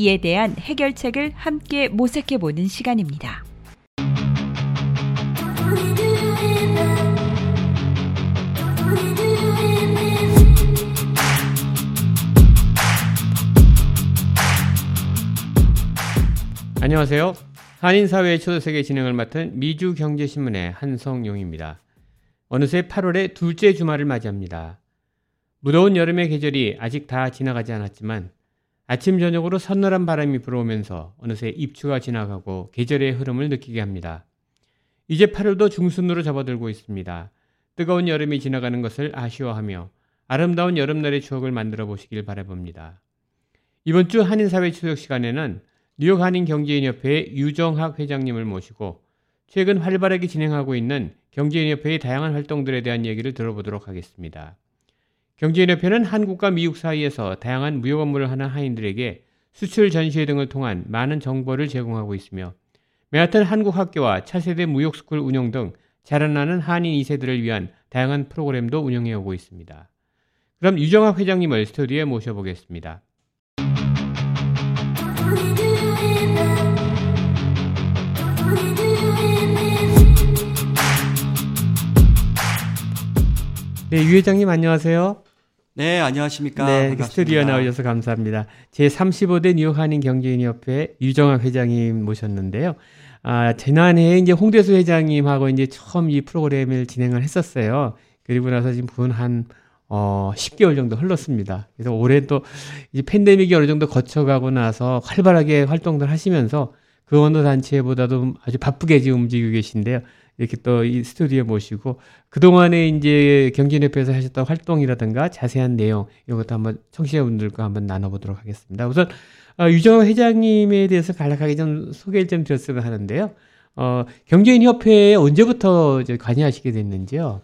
이에 대한 해결책을 함께 모색해 보는 시간입니다. 안녕하세요. 한인사회 초대세계 진행을 맡은 미주경제신문의 한성용입니다. 어느새 8월의 둘째 주말을 맞이합니다. 무더운 여름의 계절이 아직 다 지나가지 않았지만 아침 저녁으로 선선한 바람이 불어오면서 어느새 입추가 지나가고 계절의 흐름을 느끼게 합니다. 이제 8월도 중순으로 접어들고 있습니다. 뜨거운 여름이 지나가는 것을 아쉬워하며 아름다운 여름날의 추억을 만들어 보시길 바라봅니다. 이번 주 한인사회 추석 시간에는 뉴욕 한인경제인협회 유정학 회장님을 모시고 최근 활발하게 진행하고 있는 경제인협회의 다양한 활동들에 대한 얘기를 들어보도록 하겠습니다. 경제인협회는 한국과 미국 사이에서 다양한 무역 업무를 하는 한인들에게 수출 전시회 등을 통한 많은 정보를 제공하고 있으며 맨하튼 한국 학교와 차세대 무역 스쿨 운영 등 자라나는 한인 2세들을 위한 다양한 프로그램도 운영해 오고 있습니다. 그럼 유정학 회장님을 스튜디오에 모셔보겠습니다. 네, 유 회장님 안녕하세요. 네, 안녕하십니까. 네, 반갑습니다. 스튜디오 나오셔서 감사합니다. 제 35대 뉴욕 한인 경제인협회 유정학 회장님 모셨는데요. 아, 지난해에 이제 홍대수 회장님하고 이제 처음 이 프로그램을 진행을 했었어요. 그리고 나서 지금 분한 어, 10개월 정도 흘렀습니다. 그래서 올해 또 이제 팬데믹이 어느 정도 거쳐가고 나서 활발하게 활동들 하시면서 그 어느 단체보다도 아주 바쁘게 지금 움직이고 계신데요. 이렇게 또 이 스튜디오에 모시고 그동안에 이제 경진협회에서 하셨던 활동이라든가 자세한 내용 이런 것도 한번 청취자분들과 한번 나눠보도록 하겠습니다. 우선 어, 유정호 회장님에 대해서 간략하게 좀 소개를 좀 드렸으면 하는데요. 어, 경제인협회에 언제부터 이제 관여하시게 됐는지요?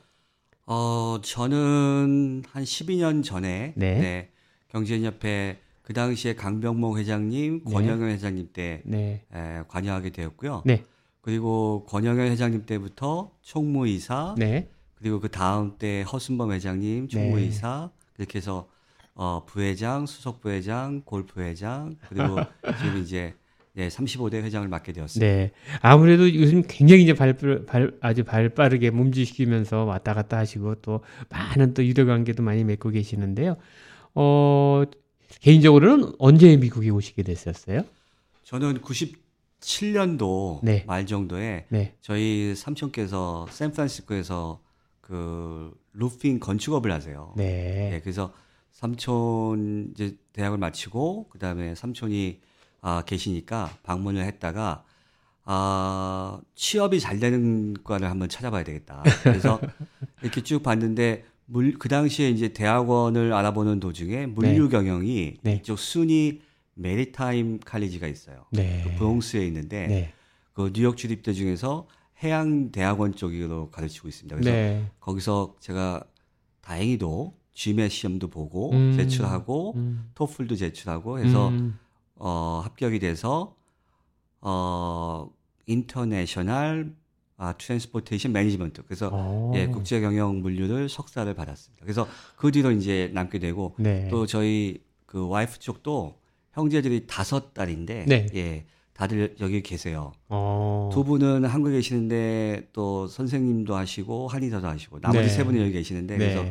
어, 저는 한 12년 전에 네. 네, 경제인협회 그 당시에 강병목 회장님, 네. 권영현 회장님 때 네. 에, 관여하게 되었고요. 네. 그리고 권영현 회장님 때부터 총무이사, 네. 그리고 그 다음 때 허순범 회장님, 총무이사 이렇게 해서 어, 부회장, 수석 부회장, 골프 회장, 그리고 지금 이제 네, 35대 회장을 맡게 되었습니다. 네. 아무래도 요즘 굉장히 이제 발, 발, 아주 발 빠르게 몸지시키면서 왔다 갔다 하시고 또 많은 또 유대 관계도 많이 맺고 계시는데요. 어, 개인적으로는 언제 미국에 오시게 됐었어요? 저는 97년도 네. 말 정도에 네. 저희 삼촌께서 샌프란시스코에서 그 루핑 건축업을 하세요. 네. 예, 그래서 삼촌 이제 대학을 마치고 그다음에 삼촌이 아 계시니까 방문을 했다가 아 취업이 잘 되는 과를 한번 찾아봐야 되겠다. 그래서 이렇게 쭉 봤는데 물 그 당시에 이제 대학원을 알아보는 도중에 물류 경영이 네. 이쪽 순위 메리타임 칼리지가 있어요. 네. 그 브롱스에 있는데 네. 그 뉴욕 주립대 중에서 해양 대학원 쪽으로 가르치고 있습니다. 그래서 네. 거기서 제가 다행히도 GMAT 시험도 보고 음. 제출하고 음. 토플도 제출하고 해서 음. 어, 합격이 돼서 어, International 아, Transportation Management 그래서 어. 예, 국제 경영 물류를 석사를 받았습니다. 그래서 그 뒤로 이제 남게 되고 네. 또 저희 그 와이프 쪽도 형제들이 다섯 딸인데 네. 예, 다들 여기 계세요. 어. 두 분은 한국에 계시는데 또 선생님도 하시고 한의사도 하시고 나머지 네. 세 분이 여기 계시는데 네. 그래서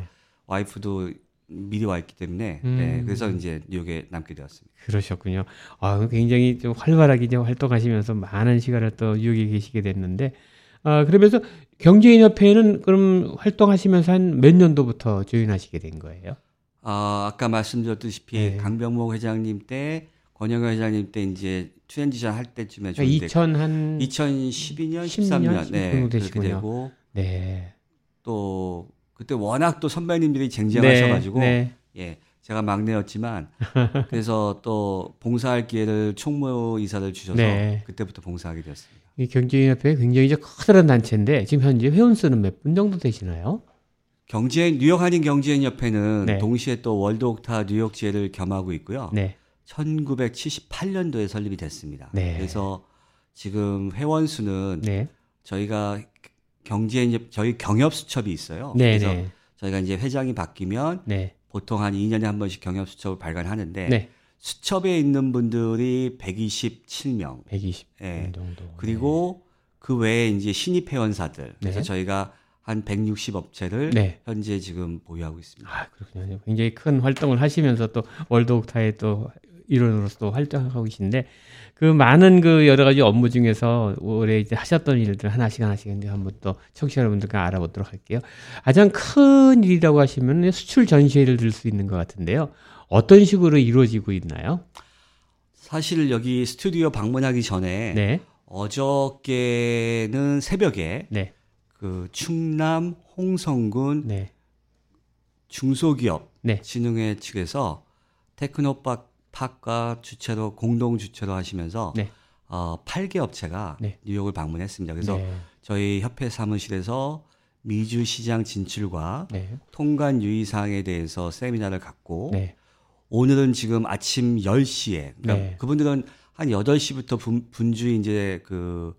와이프도 미리 와 있기 때문에 음. 네, 그래서 이제 뉴욕에 남게 되었습니다. 그러셨군요. 아, 굉장히 좀 활발하게 좀 활동하시면서 많은 시간을 또 뉴욕에 계시게 됐는데, 아, 그러면서 경제인협회는 그럼 활동하시면서 한 몇 년도부터 join하시게 된 거예요? 아, 아까 말씀드렸다시피 네. 강병목 회장님 때 권영현 회장님 때 이제 transition 할 때쯤에 그러니까 join됐고 2000 한, 2012년, 10 년, 13년 네, 그렇게. 되고 네. 또 그때 워낙 또 선배님들이 쟁쟁하셔 가지고 네. 예 제가 막내였지만 그래서 또 봉사할 기회를 총무 이사를 주셔서 네. 그때부터 봉사하게 되었습니다. 이 경제인협회 굉장히 이제 커다란 단체인데 지금 현재 회원 수는 몇 분 정도 되시나요? 경제 뉴욕 한인 경제인 협회는 네. 동시에 또 월드 옥타 뉴욕지회를 겸하고 있고요. 네. 1978년도에 설립이 됐습니다. 네. 그래서 지금 회원 수는 네. 저희가 경제인 저희 경협 수첩이 있어요. 네. 그래서 네. 저희가 이제 회장이 바뀌면 네. 보통 한 2년에 한 번씩 경협 수첩을 발간하는데 네. 수첩에 있는 분들이 127명. 120분 예. 정도. 그리고 그 외에 이제 신입 회원사들. 그래서 네. 저희가 한 160 업체를 네. 현재 지금 보유하고 있습니다. 아, 그렇군요. 굉장히 큰 활동을 하시면서 또 월드옥타의 또 일원으로서 또 활동하고 계신데 그 많은 그 여러 가지 업무 중에서 올해 이제 하셨던 일들 하나씩 하나씩 이제 한번 또 청취자 여러분들과 알아보도록 할게요. 가장 큰 일이라고 하시면 수출 전시회를 들 수 있는 것 같은데요. 어떤 식으로 이루어지고 있나요? 사실 여기 스튜디오 방문하기 전에 네. 어저께는 새벽에 네. 그 충남 홍성군 네. 중소기업 네. 진흥회 측에서 테크노팍 팍과 주체로 공동 주체로 하시면서 네. 어, 8개 업체가 네. 뉴욕을 방문했습니다. 그래서 네. 저희 협회 사무실에서 미주 시장 진출과 네. 통관 유의 사항에 대해서 세미나를 갖고 네. 오늘은 지금 아침 10시에 그러니까 네. 그분들은 한 8시부터 분, 분주 이제 그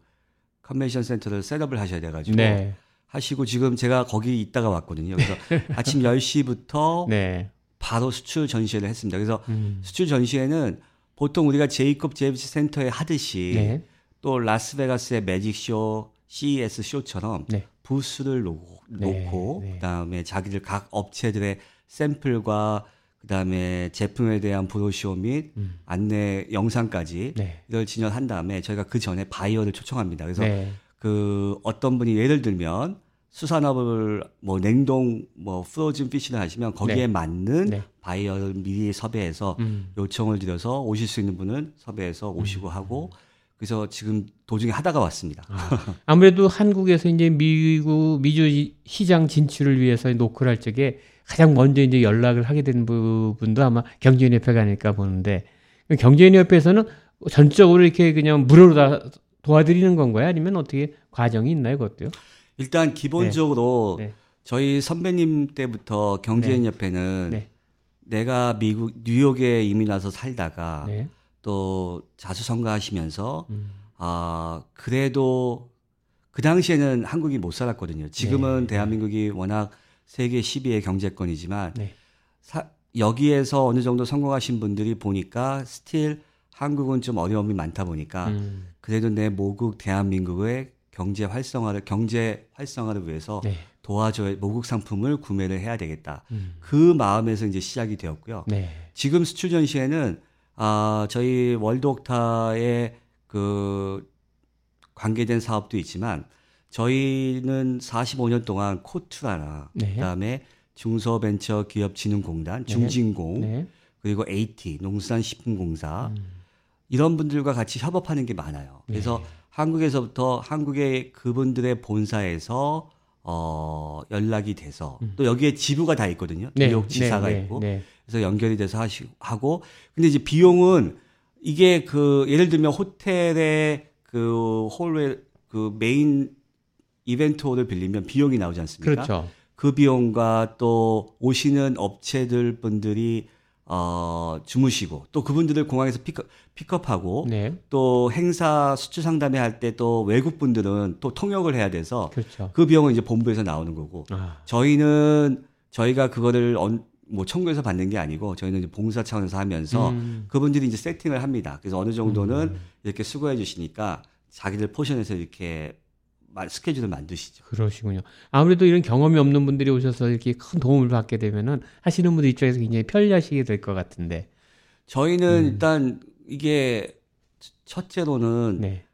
컨벤션 센터를 setup을 하셔야 돼 가지고 네. 하시고 지금 제가 거기 있다가 왔거든요. 그래서 아침 10시부터 네. 바로 수출 전시회를 했습니다. 그래서 음. 수출 전시회는 보통 우리가 제이콥 재비츠 센터에 하듯이 네. 또 라스베가스의 매직쇼, CES 쇼처럼 네. 부스를 놓고, 네, 놓고 네. 그다음에 자기들 각 업체들의 샘플과 그다음에 제품에 대한 브로셔 및 음. 안내 영상까지 네. 이걸 진열한 다음에 저희가 그 전에 바이어를 초청합니다. 그래서 네. 그 어떤 분이 예를 들면 수산업을 뭐 냉동 뭐 frozen fish를 하시면 거기에 네. 맞는 네. 바이어를 미리 섭외해서 음. 요청을 드려서 오실 수 있는 분은 섭외해서 오시고 하고 그래서 지금 도중에 하다가 왔습니다. 아 무래도 한국에서 이제 미국 미주 시장 진출을 위해서 노크를 할 적에 가장 먼저 이제 연락을 하게 된 부분도 아마 경제인협회가 아닐까 보는데 경제인협회에서는 전적으로 이렇게 그냥 무료로 다 도와드리는 건가요? 아니면 어떻게 과정이 있나요, 그것도요? 일단 기본적으로 네. 네. 저희 선배님 때부터 경제인협회는 네. 내가 미국 뉴욕에 이민 와서 살다가 네. 또 자수성가하시면서 음. 아 그래도 그 당시에는 한국이 못 살았거든요. 지금은 네. 대한민국이 워낙 세계 10위의 경제권이지만 네. 사- 여기에서 어느 정도 성공하신 분들이 보니까 still 한국은 좀 어려움이 많다 보니까 음. 그래도 내 모국 대한민국의 경제 활성화를 경제 활성화를 위해서 네. 도와줘야 모국 상품을 구매를 해야 되겠다. 음. 그 마음에서 이제 시작이 되었고요. 네. 지금 수출 전시회는 아 저희 월드옥타의 그 관계된 사업도 있지만 저희는 45년 동안 코투라나 네. 그다음에 중소벤처기업진흥공단 네. 중진공 네. 그리고 AT 농수산식품공사 음. 이런 분들과 같이 협업하는 게 많아요. 그래서 네. 한국에서부터 한국의 그분들의 본사에서 어 연락이 돼서 또 여기에 지부가 다 있거든요. 음. 네. 뉴욕 지사가 네. 있고 네. 그래서 연결이 돼서 하시, 하고 근데 이제 비용은 이게 그 예를 들면 호텔의 그 홀에 그 메인 이벤트 홀을 빌리면 비용이 나오지 않습니까? 그렇죠. 그 비용과 또 오시는 업체들 분들이 어 주무시고 또 그분들을 공항에서 픽업, 픽업하고 네. 또 행사 수출 상담회 할 때 또 외국 분들은 또 통역을 해야 돼서 그렇죠. 그 비용은 이제 본부에서 나오는 거고 아. 저희는 저희가 그거를 언, 뭐 청구해서 받는 게 아니고 저희는 이제 봉사 차원에서 하면서 음. 그분들이 이제 세팅을 합니다. 그래서 어느 정도는 음. 이렇게 수고해 주시니까 자기들 포션에서 이렇게 마- 스케줄을 만드시죠. 그러시군요. 아무래도 이런 경험이 없는 분들이 오셔서 이렇게 큰 도움을 받게 되면은 하시는 분들 입장에서 굉장히 편리하시게 될 것 같은데. 저희는 음. 일단 이게 첫째로는 네.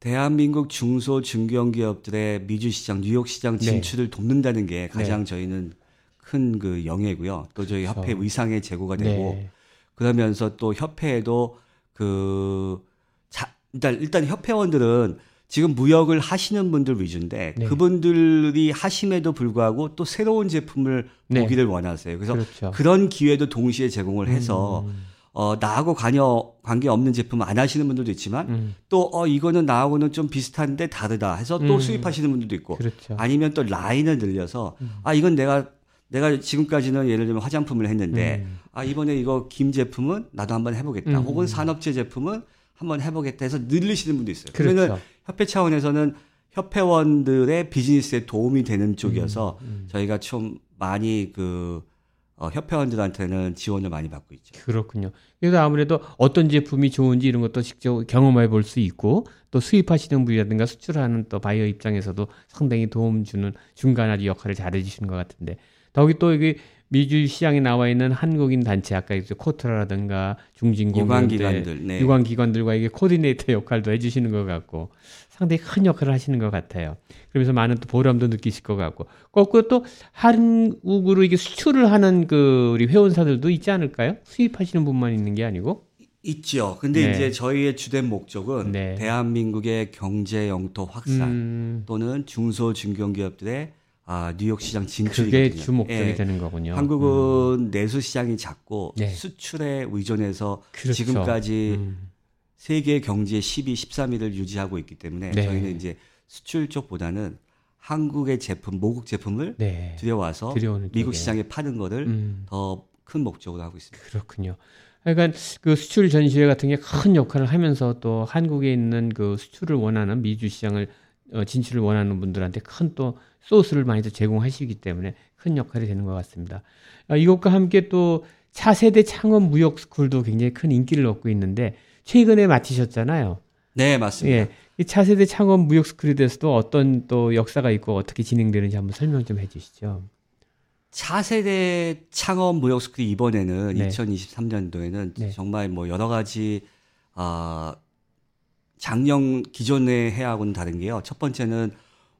대한민국 중소 중견기업들의 미주 시장, 뉴욕 시장 네. 진출을 돕는다는 게 가장 저희는 큰 그 영예고요. 또 저희 그렇죠. 협회 의상의 제고가 되고 네. 그러면서 또 협회에도 그 자, 일단 일단 협회원들은 지금 무역을 하시는 분들 위주인데 네. 그분들이 하심에도 불구하고 또 새로운 제품을 네. 보기를 원하세요. 그래서 그렇죠. 그런 기회도 동시에 제공을 해서 음. 어, 나하고 관여, 관계 없는 제품 안 하시는 분들도 있지만 음, 또, 어, 이거는 나하고는 좀 비슷한데 다르다 해서 또 음. 수입하시는 분들도 있고 그렇죠. 아니면 또 라인을 늘려서 음. 아, 이건 내가 내가 지금까지는 예를 들면 화장품을 했는데 음. 아, 이번에 이거 김 제품은 나도 한번 해보겠다. 음. 혹은 산업재 제품은 한번 해보겠다 해서 늘리시는 분도 있어요. 그러면 그렇죠. 협회 차원에서는 협회원들의 비즈니스에 도움이 되는 쪽이어서 음. 저희가 좀 많이 그 어, 협회원들한테는 지원을 많이 받고 있죠. 그렇군요. 그래서 아무래도 어떤 제품이 좋은지 이런 것도 직접 경험해 볼 수 있고 또 수입하시는 분이라든가 수출하는 또 바이어 입장에서도 상당히 도움 주는 중간아리 역할을 잘 해 주시는 것 같은데 더욱이 또 여기 미주 시장에 나와 있는 한국인 단체 아까 이제 코트라라든가 중진공연대 유관기관들, 네. 유관기관들과 이게 코디네이터 역할도 해주시는 것 같고 상당히 큰 역할을 하시는 것 같아요. 그러면서 많은 또 보람도 느끼실 것 같고 거꾸로 또 한국으로 이게 수출을 하는 그 우리 회원사들도 있지 않을까요? 수입하시는 분만 있는 게 아니고 있죠. 근데 네. 이제 저희의 주된 목적은 네. 대한민국의 경제 영토 확산 음, 또는 중소 중견기업들의 아, 뉴욕 시장 그게 진출이거든요. 주 목적이 예. 되는 거군요. 한국은 내수 시장이 작고 네. 수출에 의존해서 그렇죠. 지금까지 음, 세계 경제 12, 13위를 유지하고 있기 때문에 네. 저희는 이제 수출 쪽보다는 한국의 제품, 모국 제품을 네. 들여와서 미국 쪽에. 시장에 파는 거를 음, 더큰 목적으로 하고 있습니다. 그렇군요. 그러니까 그 수출 전시회 같은 게 큰 역할을 하면서 또 한국에 있는 그 수출을 원하는 미주 시장을 어, 진출을 원하는 분들한테 큰 또 소스를 많이 또 제공하시기 때문에 큰 역할이 되는 것 같습니다. 아, 이것과 함께 또 차세대 창업 무역 스쿨도 굉장히 큰 인기를 얻고 있는데 최근에 맡으셨잖아요. 네, 맞습니다. 예. 이 차세대 창업 무역 스쿨에 대해서도 어떤 또 역사가 있고 어떻게 진행되는지 한번 설명 좀 해주시죠. 차세대 창업 무역 스쿨이 이번에는 네. 2023년도에는 네. 정말 뭐 여러 가지 아 작년 기존의 해하고는 다른 게요. 첫 번째는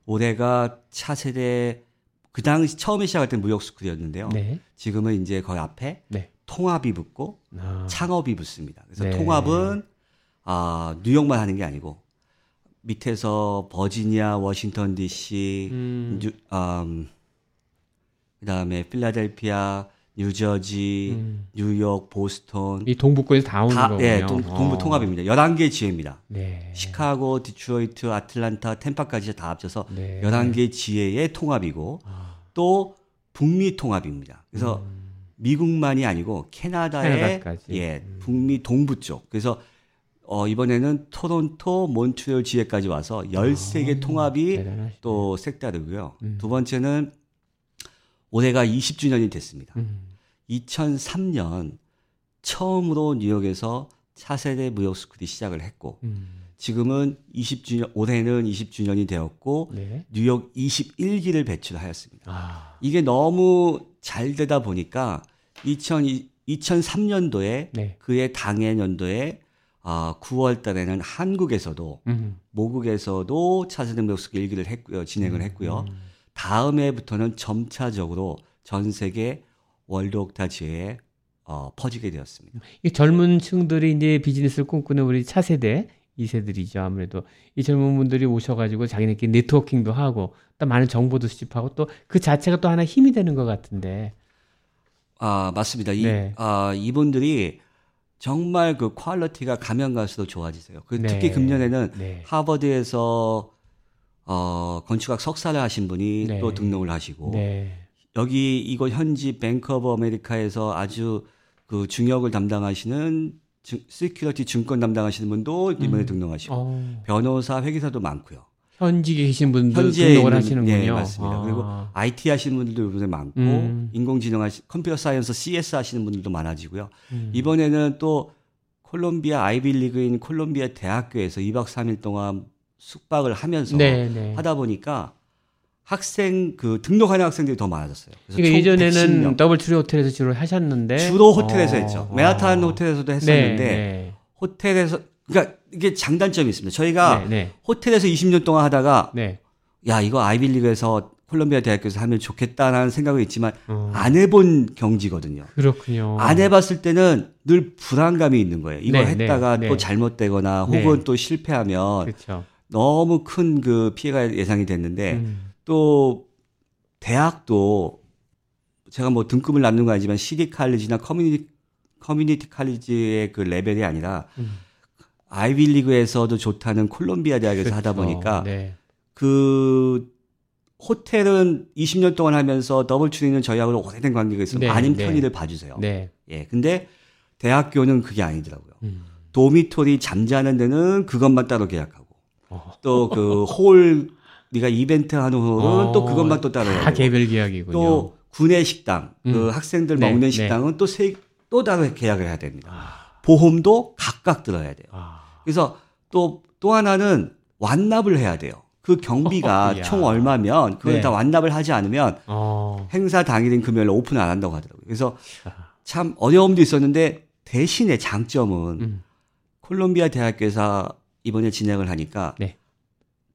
올해가 차세대 그 당시 처음에 시작할 때 무역 스쿨이었는데요. 네. 지금은 이제 거의 앞에 네. 통합이 붙고 아, 창업이 붙습니다. 그래서 네. 통합은 아 뉴욕만 하는 게 아니고 밑에서 버지니아, 워싱턴 D.C., 음, 뉴, 음, 그다음에 필라델피아, 뉴저지, 음. 뉴욕, 보스턴 이 동북권에서 다 오는 다 거군요. 예, 동, 동부 어. 통합입니다. 11개 지회입니다. 네. 시카고, 디트로이트, 아틀란타, 템파까지 다 합쳐서 네. 11개 지회의 통합이고 아, 또 북미 통합입니다. 그래서 음, 미국만이 아니고 캐나다의 캐나다까지. 예, 음. 북미 동부 쪽. 그래서 어, 이번에는 토론토, 몬트리올 지회까지 와서 13개 통합이 대단하시네. 또 색다르고요. 음. 두 번째는 올해가 20주년이 됐습니다. 음, 2003년 처음으로 뉴욕에서 차세대 무역 스쿨이 시작을 했고 음, 지금은 20주년 올해는 20주년이 되었고 네. 뉴욕 21기를 배출하였습니다. 아, 이게 너무 잘 되다 보니까 2002, 2003년도에 네. 그의 당해 연도에 아, 9월 달에는 한국에서도 음, 모국에서도 차세대 무역 스쿨 일기를 했고요. 진행을 했고요. 음. 다음 해부터는 점차적으로 전 세계 월드 옥타 지회에 어, 퍼지게 되었습니다. 이 젊은 층들이 이제 비즈니스를 꿈꾸는 우리 차세대 2세들이죠. 아무래도 이 젊은 분들이 오셔가지고 자기네끼리 networking도 하고 또 많은 정보도 수집하고 또 그 자체가 또 하나 힘이 되는 것 같은데. 아 맞습니다. 이, 네. 아, 이분들이 정말 그 quality가 가면 갈수록 좋아지세요. 그 네. 특히 금년에는 네. 하버드에서 어, 건축학 석사를 하신 분이 네. 또 등록을 하시고 네. 여기 이곳 현지 Bank of America에서 아주 그 중역을 담당하시는 증, security 증권 담당하시는 분도 이번에 음. 등록하시고 어, 변호사 회계사도 많고요. 현직에 계신 분들 현지에 등록을 있는- 하시는군요. 네, 맞습니다. 아. 그리고 IT 하시는 분들도 이번에 많고 음. 인공지능 하시 computer science CS 하시는 분들도 많아지고요. 음. 이번에는 또 콜롬비아 아이비리그인 콜롬비아 대학교에서 2박 3일 동안 숙박을 하면서 네, 네. 하다 보니까 학생 그 등록하는 학생들이 더 많아졌어요. 그래서 그러니까 총 예전에는 110명. 더블 트리 호텔에서 주로 하셨는데 주로 호텔에서 어, 했죠. 어. 맨하탄 호텔에서도 했었는데 네, 네. 호텔에서 그러니까 이게 장단점이 있습니다. 저희가 네, 네. 호텔에서 20년 동안 하다가 네. 야 이거 아이비리그에서 콜롬비아 대학교에서 하면 좋겠다라는 생각은 있지만 어, 안 해본 경지거든요. 그렇군요. 안 해봤을 때는 늘 불안감이 있는 거예요. 이거 네, 했다가 네, 또 네. 잘못되거나 네. 혹은 또 실패하면 그렇죠. 너무 큰 그 피해가 예상이 됐는데 음. 또 대학도 제가 뭐 등급을 나누는 거 아니지만 시리 칼리지나 커뮤니티 커뮤니티 칼리지의 그 레벨이 아니라 음. 아이비리그에서도 좋다는 콜롬비아 대학에서 그렇죠. 하다 보니까 네. 그 호텔은 20년 동안 하면서 더블 트리는 저희하고 오래된 관계가 있어서 네, 많은 네. 편의를 봐주세요. 네. 예. 근데 대학교는 그게 아니더라고요. 음. 도미토리 잠자는 데는 그것만 따로 계약하고 어. 또 그홀 우리가 이벤트 하는 홀은 어, 또 그것만 또 따로 다 개별 계약이군요. 또 구내 식당 그 음. 학생들 네, 먹는 네. 식당은 또세또 따로 계약을 해야 됩니다. 아, 보험도 각각 들어야 돼요. 아. 그래서 또또 하나는 완납을 해야 돼요. 그 경비가 야. 총 얼마면 그걸 네. 다 완납을 하지 않으면 어. 행사 당일인 금요일 오픈 안 한다고 하더라고요. 그래서 참 어려움도 있었는데 대신에 장점은 음. 콜롬비아 대학교에서 이번에 진행을 하니까 네.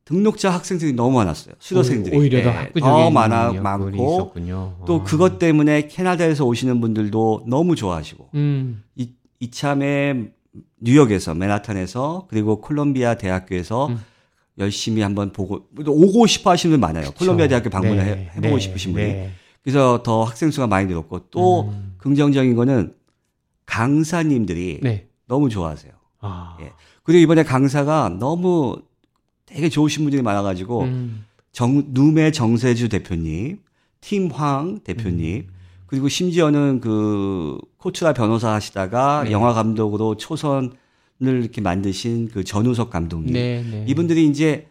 등록자 학생들이 너무 많았어요. 수료생들이 오히려 더 예, 학구적인 더 많아 많고 있었군요. 또 어. 그것 때문에 캐나다에서 오시는 분들도 너무 좋아하시고 음. 이, 이참에 뉴욕에서 맨하탄에서 그리고 콜롬비아 대학교에서 음. 열심히 한번 보고 오고 싶어 하시는 분 많아요. 콜롬비아 대학교 방문을 네, 해, 해보고 네, 싶으신 분이. 네. 그래서 더 학생 수가 많이 늘었고 또 음. 긍정적인 거는 강사님들이 네. 너무 좋아하세요. 아. 예. 그리고 이번에 강사가 너무 되게 좋으신 분들이 많아가지고 음. 정, 누메 정세주 대표님, 팀황 대표님, 음. 그리고 심지어는 그 코츠라 변호사 하시다가 네. 영화 감독으로 초선을 이렇게 만드신 그 전우석 감독님. 네, 네. 이분들이 이제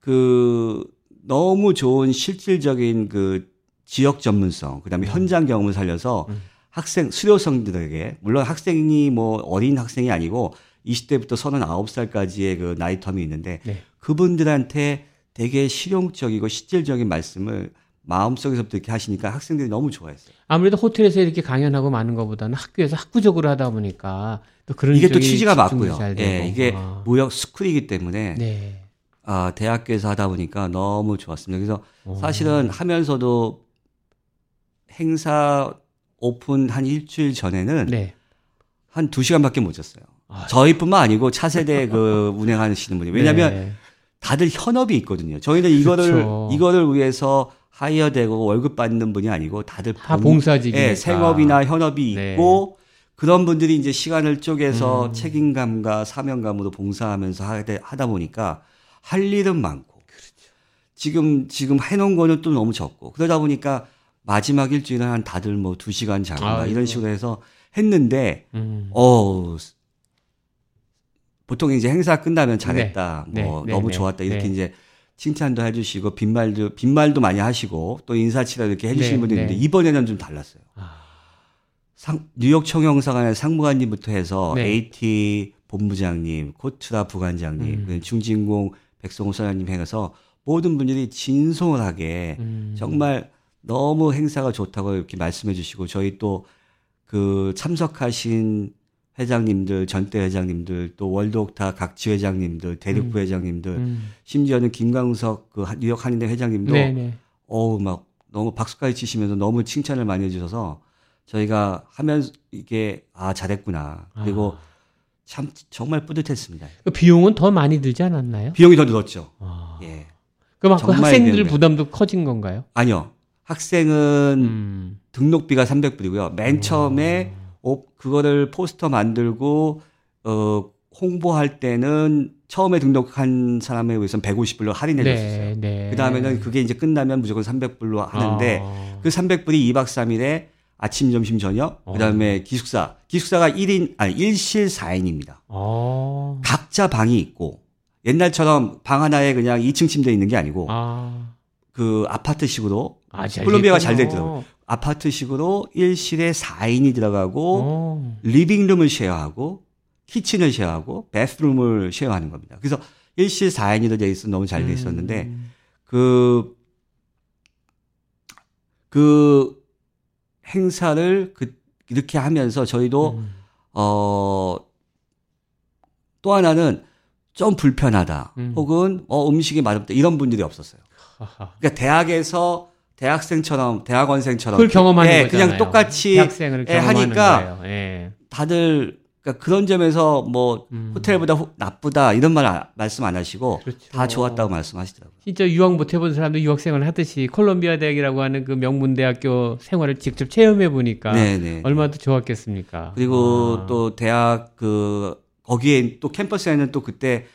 그 너무 좋은 실질적인 그 지역 전문성, 그 다음에 음. 현장 경험을 살려서 음. 학생, 수료생들에게, 물론 학생이 뭐 어린 학생이 아니고 20대부터 39살까지의 그 나이 텀이 있는데 네. 그분들한테 되게 실용적이고 실질적인 말씀을 마음속에서부터 이렇게 하시니까 학생들이 너무 좋아했어요. 아무래도 호텔에서 이렇게 강연하고 많은 것보다는 학교에서 학구적으로 하다 보니까 또 그런 이게 또 취지가 맞고요. 예, 이게 아. 무역 스쿨이기 때문에 네. 아, 대학교에서 하다 보니까 너무 좋았습니다. 그래서 어. 사실은 하면서도 행사 오픈 한 일주일 전에는 네. 한두 시간밖에 못 잤어요. 아, 저희뿐만 아니고 차세대 그 운행하시는 분이 왜냐하면 네. 다들 현업이 있거든요. 저희는 이거를 그렇죠. 이거를 위해서 하이어되고 월급 받는 분이 아니고 다들 다 봉- 봉사직이니까. 예, 생업이나 현업이 네. 있고 그런 분들이 이제 시간을 쪼개서 음. 책임감과 사명감으로 봉사하면서 하다, 보니까 할 일은 많고 그렇죠. 지금 지금 해놓은 거는 또 너무 적고 그러다 보니까 마지막 일주일은 한 다들 뭐 두 시간 아이고. 이런 식으로 해서 했는데 음. 어 보통 이제 행사 끝나면 잘했다 네, 뭐 네, 너무 네, 좋았다 이렇게 네. 이제 칭찬도 해주시고 빈말도 빈말도 많이 하시고 또 인사치라 이렇게 해주시는 네, 분들이 네. 있는데 이번에는 좀 달랐어요. 아. 상, 뉴욕 총영사관의 상무관님부터 해서 네. AT 본부장님, 코트라 부관장님, 음. 중진공 백성호 사장님 해서 모든 분들이 진솔하게 음. 정말 너무 행사가 좋다고 이렇게 말씀해 주시고 저희 또 그 참석하신 회장님들, 전대 회장님들, 또 월드옥타 각 지 회장님들, 대륙부 음. 회장님들, 음. 심지어는 김광석 그 한- 뉴욕 한인대 회장님도 네, 네. 어우 막 너무 박수까지 치시면서 너무 칭찬을 많이 해주셔서 저희가 하면서 이게 아 잘했구나 그리고 아. 참 정말 뿌듯했습니다. 그 비용은 더 많이 들지 않았나요? 비용이 더 늘었죠. 아. 예. 그럼 그 학생들 비용이- 부담도 커진 건가요? 아니요. 학생은 음. 등록비가 300불이고요. 맨 처음에 오- 그거를 포스터 만들고 어 홍보할 때는 처음에 등록한 사람에 의해서는 150불로 할인해 줬었어요. 네, 네. 그 다음에는 그게 이제 끝나면 무조건 300불로 하는데 아. 그 300불이 2박 3일에 아침, 점심, 저녁, 그 다음에 기숙사. 기숙사가 1인, 아니, 1실 4인입니다. 어. 각자 방이 있고, 옛날처럼 방 하나에 그냥 2층 침대 있는 게 아니고, 아. 그 아파트식으로, 아, 잘 콜롬비아가 잘. 되더라고요. 아파트식으로 1실에 4인이 들어가고, 어. 리빙룸을 쉐어하고, 키친을 쉐어하고, 베스룸을 쉐어하는 겁니다. 그래서 1실 4인으로 돼 있어 너무 잘 돼 있었는데, 음. 그, 그 행사를 그, 이렇게 하면서 저희도, 음. 어, 또 하나는 좀 불편하다. 음. 혹은, 어, 음식이 맛없다. 이런 분들이 없었어요. 그러니까 대학에서 대학생처럼, 대학원생처럼. 그걸 경험하는 예, 거잖아요. 그냥 똑같이 대학생을 예, 하니까 거예요. 예. 다들 그러니까 그런 점에서 뭐 음. 호텔보다 호- 나쁘다 이런 말 아- 말씀 안 하시고 그렇죠. 다 좋았다고 말씀하시더라고요. 진짜 유학 못 해본 사람도 유학 생활을 하듯이 콜롬비아 대학이라고 하는 그 명문 대학교 생활을 직접 체험해 보니까 네네. 얼마나 더 좋았겠습니까? 그리고 아. 또 대학 그 거기에 또 캠퍼스에는 또 그때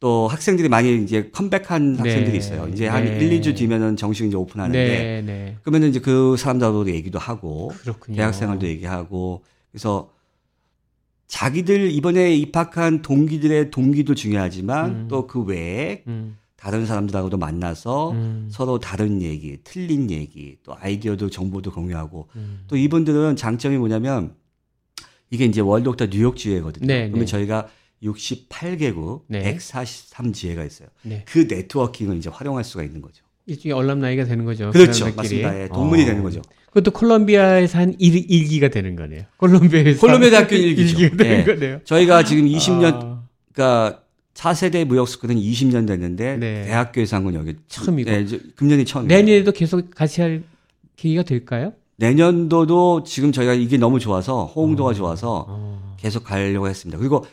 또 학생들이 많이 이제 컴백한 네. 학생들이 있어요. 이제 한 네. 1, 2주 뒤면은 정식 이제 오픈하는데 네, 네. 그러면은 이제 그 사람들하고도 얘기도 하고 그렇군요. 대학 생활도 얘기하고 그래서 자기들 이번에 입학한 동기들의 동기도 중요하지만 음. 또그 외에 음, 다른 사람들하고도 만나서 음, 서로 다른 얘기, 틀린 얘기, 또 아이디어도 정보도 공유하고 음. 또 이분들은 장점이 뭐냐면 이게 이제 월드옥다 뉴욕 지회거든요. 네, 그러면 네. 저희가 68개국 네. 143지회가 있어요. 네. 그 네트워킹을 이제 활용할 수가 있는 거죠. 일종의 얼람나이가 되는 거죠. 그렇죠. 그. 맞습니다. 예, 동문이 어. 되는 거죠. 그것도 콜롬비아에서 한 일, 일기가 되는 거네요. 콜롬비아에서 콜롬비아 대학교 일기죠. 일기가 되는 예. 거네요. 저희가 지금 20년 아, 그러니까 차세대 무역 스쿨은 20년 됐는데 네. 대학교에서 한 건 여기 처음이고 네, 금년이 처음. 내년에도 계속 같이 할 기회가 될까요? 내년도도 지금 저희가 이게 너무 좋아서 호응도가 좋아서 어. 계속 가려고 했습니다. 그리고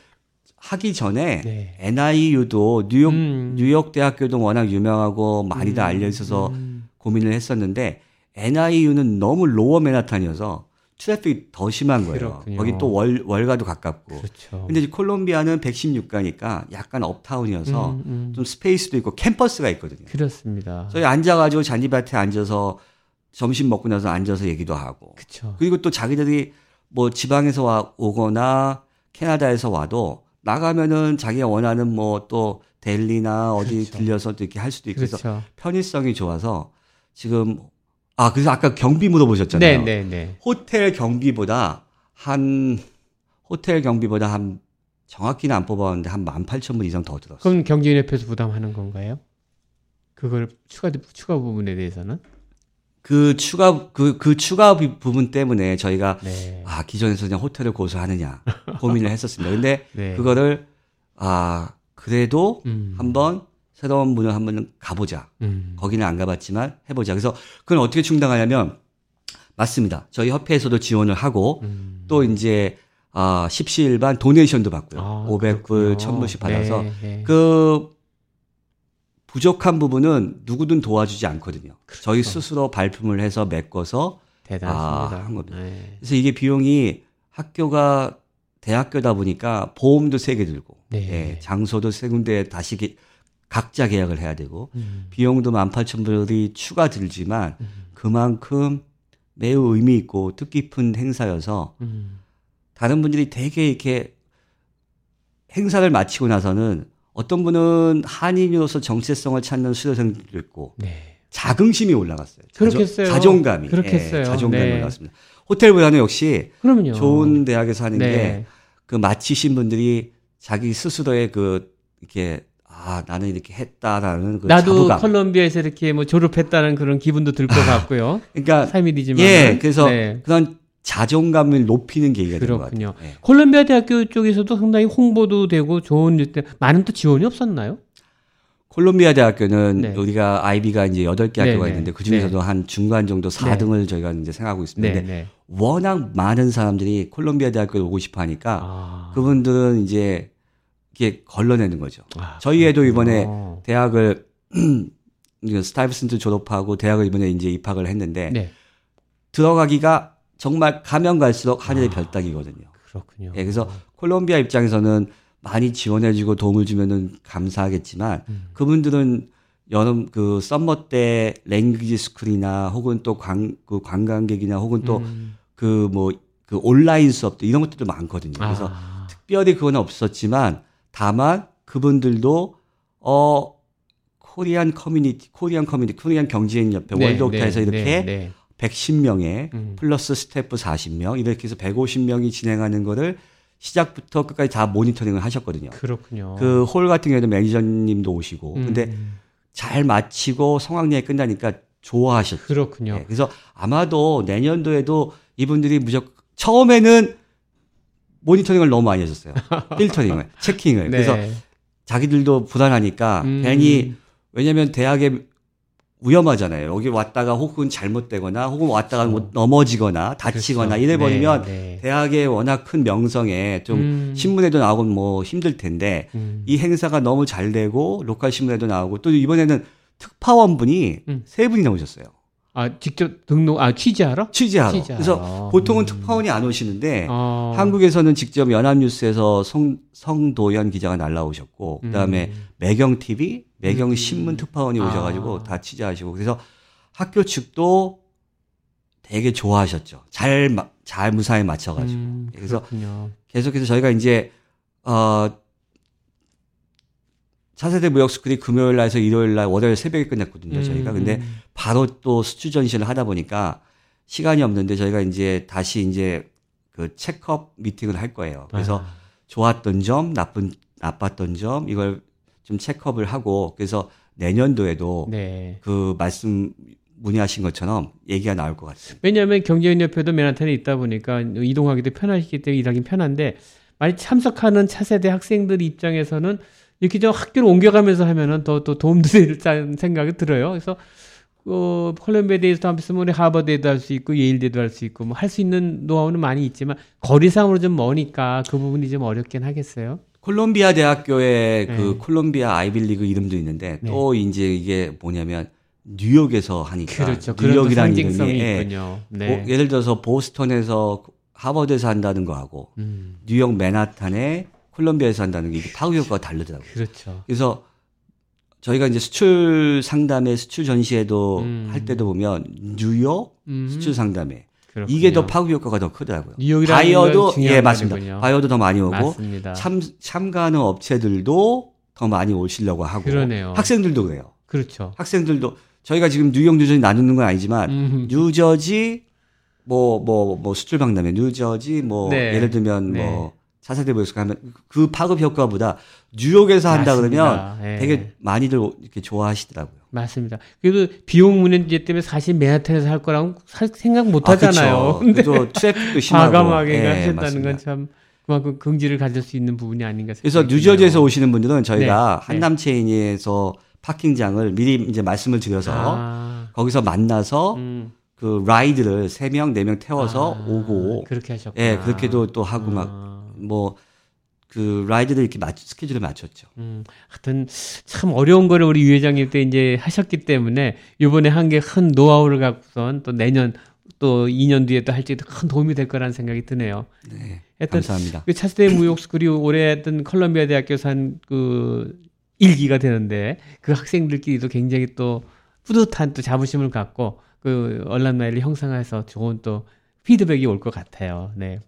하기 전에 네. NYU도 뉴욕 음. 뉴욕 대학교도 워낙 유명하고 많이들 음, 알려 있어서 음. 고민을 했었는데 NYU는 너무 Lower Manhattan이어서 traffic이 더 심한 거예요. 그렇군요. 거기 또 월, 월가도 가깝고. 그렇죠. 근데 이제 콜롬비아는 116가니까 약간 uptown이어서 음, 음. 좀 space도 있고 캠퍼스가 있거든요. 그렇습니다. 저희 앉아가지고 잔디밭에 앉아서 점심 먹고 나서 앉아서 얘기도 하고. 그렇죠. 그리고 또 자기들이 뭐 지방에서 와, 오거나 캐나다에서 와도 나가면은 자기가 원하는 뭐 또 델리나 어디 그렇죠. 들려서 또 이렇게 할 수도 있고 그래서 그렇죠. 편의성이 좋아서 지금 아 그래서 아까 경비 네, 물어보셨잖아요. 네, 네. 호텔 경비보다 한 호텔 경비보다 한 정확히는 안 뽑았는데 한 18,000불 이상 더 들었어요. 그럼 경제인협회에서 부담하는 건가요? 그걸 추가 추가 부분에 대해서는? 그 추가 그그 추가 부- 부분 때문에 저희가 네. 아 기존에서 그냥 호텔을 고수하느냐 고민을 했었습니다. 근데 네. 그거를 아 그래도 음. 한번 새로운 문을 한번 가보자. 음. 거기는 안 가봤지만 해보자. 그래서 그건 어떻게 충당하냐면 맞습니다. 저희 협회에서도 지원을 하고 음. 또 이제 아 십시일반 도네이션도 받고요. 아, 500불, 그렇군요. 1000불씩 받아서 네, 네. 그 부족한 부분은 누구든 도와주지 않거든요. 저희 스스로 발품을 해서 메꿔서 대단하십니다. 아, 한 겁니다. 네. 그래서 이게 비용이 학교가 대학교다 보니까 보험도 세게 들고 네. 예, 장소도 세 군데 다시 기- 각자 계약을 해야 되고 음. 비용도 18,000불이 추가 들지만 음. 그만큼 매우 의미 있고 뜻깊은 행사여서 음. 다른 분들이 되게 이렇게 행사를 마치고 나서는 어떤 분은 한인으로서 정체성을 찾는 수료생들도 있고 네. 자긍심이 올라갔어요. 그렇겠어요. 자존, 감이 그렇겠어요. 자존감이 네. 올라갔습니다. 호텔 부야는 역시 그럼요. 좋은 대학에서 하는 게 네. 그 마치신 분들이 자기 스스로의 그 이렇게 아 나는 이렇게 했다라는 그 나도 자부감. 콜롬비아에서 이렇게 뭐 졸업했다는 그런 기분도 들 것 같고요. 그러니까 삶이지만 예, 그래서 네. 그런 자존감을 높이는 계기가 된 것. 같아요. 예. 콜롬비아 대학교 쪽에서도 상당히 홍보도 되고 좋은 일때 많은 또 지원이 없었나요? 콜롬비아 대학교는 네. 우리가 아이비가 이제 8개 네, 학교가 네. 있는데 그 중에서도 한 중간 정도 4등을 저희가 이제 생각하고 있습니다. 네, 네. 워낙 많은 사람들이 콜롬비아 대학교에 오고 싶어 하니까 아. 그분들은 이제 이렇게 걸러내는 거죠. 아, 저희 애도 이번에. 대학을 Stuyvesant 졸업하고 대학을 이번에 이제 입학을 했는데 네, 들어가기가 정말 가면 갈수록 하늘의 아. 별따기거든요. 그렇군요. 예, 그래서 콜롬비아 입장에서는 많이 지원해주고 도움을 주면은 감사하겠지만 음. 그분들은 여름 그 summer 때 language school이나 혹은 또 관, 그 관광객이나 혹은 또 음. 그뭐그 온라인 수업도 이런 것들도 많거든요. 그래서 아, 특별히 그건 없었지만 다만 그분들도 어 Korean community, Korean community, Korean 경제인 협회 네, 월드 옥타에서 네, 이렇게 네, 네. 110명에 음. 플러스 스태프 40명 이렇게 해서 150명이 진행하는 거를 시작부터 끝까지 다 모니터링을 하셨거든요. 그렇군요. 그 홀 같은 경우에도 매니저님도 오시고 음, 근데 잘 마치고 성황리에 끝나니까 좋아하셨죠. 그렇군요. 예, 그래서 아마도 내년도에도 이분들이 무조건 처음에는 모니터링을 너무 많이 하셨어요. 필터링을, 체킹을. 네. 그래서 자기들도 불안하니까 음. 괜히 왜냐면 대학에 위험하잖아요. 여기 왔다가 혹은 잘못되거나 혹은 왔다가 뭐 넘어지거나 다치거나 그렇죠. 이래 버리면 네, 네. 대학의 워낙 큰 명성에 좀 음. 신문에도 나오고 뭐 힘들 텐데 음. 이 행사가 너무 잘 되고 local 신문에도 나오고 또 이번에는 특파원분이 음. 세 분이 나 오셨어요. 아 직접 등록 아 취재하러? 취재하러. 취재하러. 그래서 보통은 음. 특파원이 안 오시는데 어. 한국에서는 직접 연합뉴스에서 성, 성도연 기자가 날라오셨고 그다음에 음. 매경 TV, 매경 음. 신문 특파원이 아. 오셔가지고 다 취재하시고 그래서 학교 측도 되게 좋아하셨죠. 잘, 마- 잘 무사히 맞춰가지고. 음, 그래서 그렇군요. 계속해서 저희가 이제, 어, 차세대 무역스쿨이 금요일 날에서 일요일 날, 월요일 새벽에 끝났거든요, 저희가. 음, 근데 음. 바로 또 수출 전시를 하다 보니까 시간이 없는데 저희가 이제 다시 이제 그 체크업 미팅을 할 거예요. 그래서 아. 좋았던 점, 나쁜, 나빴던 점, 이걸 좀 체크업을 하고, 그래서 내년도에도 네. 그 말씀 문의하신 것처럼 얘기가 나올 것 같습니다. 왜냐하면 경제인협회도 맨하탄에 있다 보니까 이동하기도 편하기 때문에 일하기 편한데 많이 참석하는 차세대 학생들 입장에서는 이렇게 좀 학교를 옮겨가면서 하면은 더또 도움도 될 생각이 들어요. 그래서 어, 콜롬비아 대에서도 하면서 우리 하버드에도 할 수 있고 예일대도 할 수 있고 뭐 할 수 있는 노하우는 많이 있지만 거리상으로 좀 머니까 그 부분이 좀 어렵긴 하겠어요. 콜롬비아 대학교의 네. 그 콜롬비아 아이빌리그 이름도 있는데 네. 또 이제 이게 뭐냐면 뉴욕에서 하니까 그렇죠. 뉴욕이라는 이름이 예, 있군요. 뭐 네. 예를 들어서 보스턴에서 하버드에서 한다는 거하고 음, 뉴욕 맨하탄에 콜롬비아에서 한다는 게 이게 파급 효과가 다르더라고요. 그렇죠. 그래서 저희가 이제 수출 상담회, 수출 전시회도 음. 할 때도 보면 뉴욕 음, 수출 상담회 그렇군요. 이게 더 파급 효과가 더 크더라고요. 바이어도 예 맞습니다. 말이군요. 바이어도 더 많이 오고 맞습니다. 참 참가하는 업체들도 더 많이 오시려고 하고 그러네요. 학생들도 그래요. 그렇죠. 학생들도 저희가 지금 뉴욕 뉴저지 나누는 건 아니지만 음, 뉴저지 뭐뭐 뭐 수출 박람회 뉴저지 뭐 네. 예를 들면 네. 뭐 차세대 보여서 하면 그 파급 효과보다 뉴욕에서 한다 그러면 맞습니다. 예. 되게 많이들 이렇게 좋아하시더라고요. 맞습니다. 그래도 비용 문제 때문에 사실 맨하탄에서 할 살- 생각 못 아, 하잖아요. 그쵸. 그래도 traffic도 심하고 과감하게 예, 하셨다는. 건 참 그만큼 긍지를 가질 수 있는 부분이 아닌가 그래서 생각이 뉴저지에서. 오시는 분들은 저희가 네. 한남 체인에서 parking장을 미리 이제 말씀을 드려서 아, 거기서 만나서 음. 그 ride를 세명네명 태워서 아, 오고 그렇게 하셨구나. 예 그렇게도 또 하고 아. 막 뭐 그 ride를 이렇게 맞 스케줄을 맞췄죠. 음, 하여튼 참 어려운 거를 우리 유 회장님 때 이제 하셨기 때문에 이번에 한 게 큰 노하우를 갖고선 또 내년 또 2년 뒤에 또 할지도 큰 도움이 될 거라는 생각이 드네요. 네, 하여튼 감사합니다. 그 차세대 무역스쿨이 올해 했던 컬럼비아 대학교에서 한그 일기가 되는데 그 학생들끼리도 굉장히 또 뿌듯한 또 자부심을 갖고 그 얼람나이를 형성해서 좋은 또 피드백이 올 것 같아요. 네.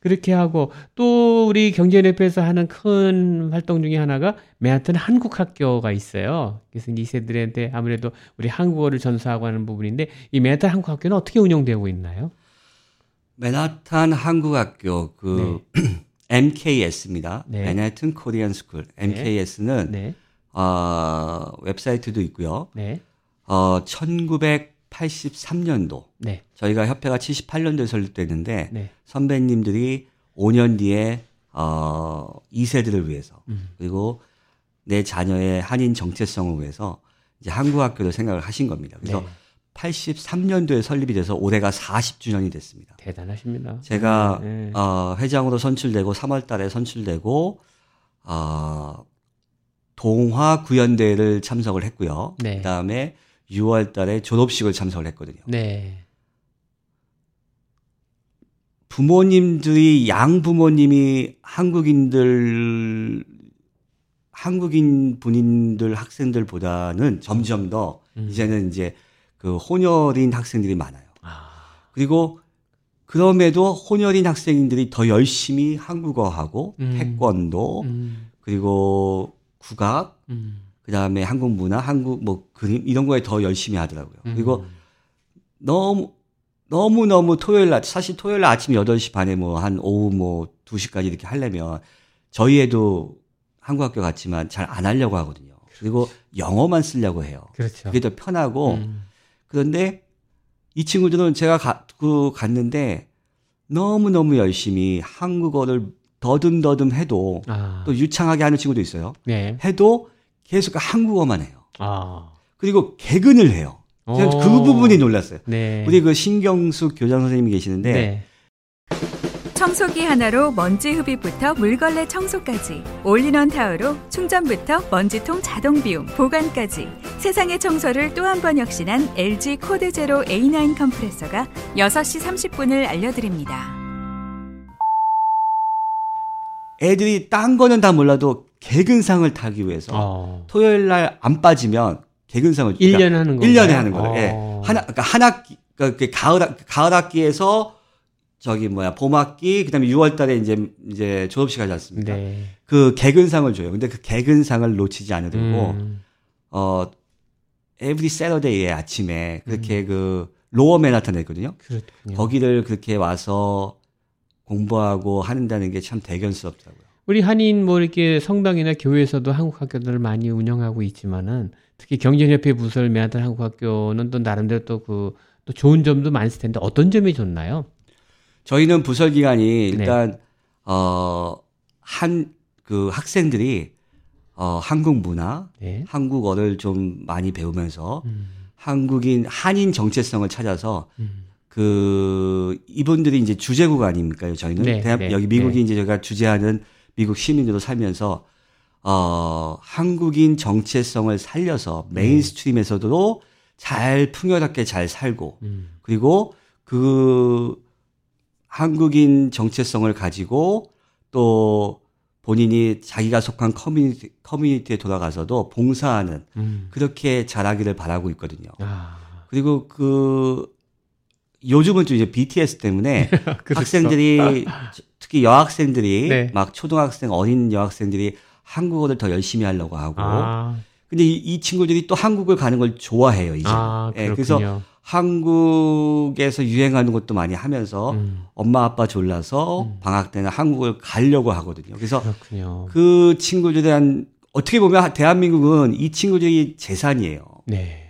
그렇게 하고 또 우리 경제협회에서 하는 큰 활동 중에 하나가 맨하튼 한국학교가 있어요. 그래서 이 세들한테 아무래도 우리 한국어를 전수하고 하는 부분인데 이 맨하튼 한국학교는 어떻게 운영되고 있나요? 맨하탄 한국학교 그 MKS입니다. 네. Manhattan Korean School. MKS는 네, 어, 웹사이트도 있고요. 네, 어, 1983년도 네, 저희가 협회가 78년도에 설립됐는데 네. 선배님들이 5년 뒤에 어, 2세들을 위해서 음. 그리고 내 자녀의 한인 정체성을 위해서 이제 한국 학교를 생각을 하신 겁니다. 그래서 네. 83년도에 설립이 돼서 올해가 40주년이 됐습니다. 대단하십니다. 제가 네, 네. 어, 회장으로 선출되고 3월 달에 선출되고 어, 동화 구연대회를 참석을 했고요. 네. 그다음에 6월 달에 졸업식을 참석을 했거든요. 네. 부모님들이 양 부모님이 한국인들 한국인 분인들 학생들보다는 점점 더 음. 이제는 이제 그 혼혈인 학생들이 많아요. 아, 그리고 그럼에도 혼혈인 학생들이 더 열심히 한국어하고 음. 태권도 음, 그리고 국악 음, 그 다음에 한국 문화, 한국 뭐 그림 이런 거에 더 열심히 하더라고요. 음. 그리고 너무 너무 너무 토요일 날 사실 토요일 날 아침 8시 반에 뭐 한 오후 뭐 2시까지 이렇게 하려면 저희 애도 한국 학교 갔지만 잘 안 하려고 하거든요. 그리고 영어만 쓰려고 해요. 그렇죠. 그게 더 편하고 음, 그런데 이 친구들은 제가 가, 그 갔는데 너무 너무 열심히 한국어를 더듬더듬 해도 아, 또 유창하게 하는 친구도 있어요. 네. 해도 계속 한국어만 해요. 아, 그리고 개근을 해요. 제가 오. 그 부분이 놀랐어요. 네. 우리 그 신경숙 교장 선생님이 계시는데 네. 청소기 하나로 먼지 흡입부터 물걸레 청소까지 올인원 타워로 충전부터 먼지통 자동 비움 보관까지 세상의 청소를 또 한 번 혁신한 LG 코드 제로 A9 컴프레서가 6시 30분을 알려드립니다. 애들이 딴 거는 다 몰라도 개근상을 타기 위해서 어. 토요일 날 안 빠지면 개근상을 1년에 하는 거. 1년에 하는 거예요. 어. 예. 한, 그러니까 한 학기, 그러니까 그 가을, 학- 가을 학기에서 저기 뭐야, 봄 학기, 그 다음에 6월 달에 이제, 이제 졸업식 하지 않습니까? 네. 그 개근상을 줘요. 근데 그 개근상을 놓치지 않으려고, 음. 어, 에브리 세러데이의 아침에 그렇게 음. 그 로어 맨하탄에 있거든요. 그렇군요. 거기를 그렇게 와서 공부하고 하는다는 게 참 대견스럽더라고요. 우리 한인 뭐 이렇게 성당이나 교회에서도 한국 학교들을 많이 운영하고 있지만은 특히 경제협회 부서를 맡은 한국 학교는 또 나름대로 또 그 또 좋은 점도 많을 텐데 어떤 점이 좋나요? 저희는 부설 네. 기간이 일단 어, 어한 그 학생들이 어 한국 문화, 네. 한국어를 좀 많이 배우면서 음. 한국인 한인 정체성을 찾아서 음. 그 이분들이 이제 주재국 아닙니까? 저희는 네, 대한- 네, 여기 미국이 네. 이제 저희가 주재하는 미국 시민으로 살면서 어 한국인 정체성을 살려서 네. mainstream에서도 잘 풍요롭게 잘 살고 음. 그리고 그 한국인 정체성을 가지고 또 본인이 자기가 속한 커뮤니티, 커뮤니티에 돌아가서도 봉사하는 음. 그렇게 자라기를 바라고 있거든요. 아. 그리고 그 요즘은 좀 이제 BTS 때문에 그렇죠. 학생들이 특히 여학생들이 네. 막 초등학생 어린 여학생들이 한국어를 더 열심히 하려고 하고 아, 근데 이, 이 친구들이 또 한국을 가는 걸 좋아해요 이제 아, 예, 그렇군요. 그래서 한국에서 유행하는 것도 많이 하면서 음, 엄마 아빠 졸라서 음. 방학 때는 한국을 가려고 하거든요. 그래서 그렇군요. 그 친구들에 대한 어떻게 보면 대한민국은 이 친구들이 재산이에요. 네.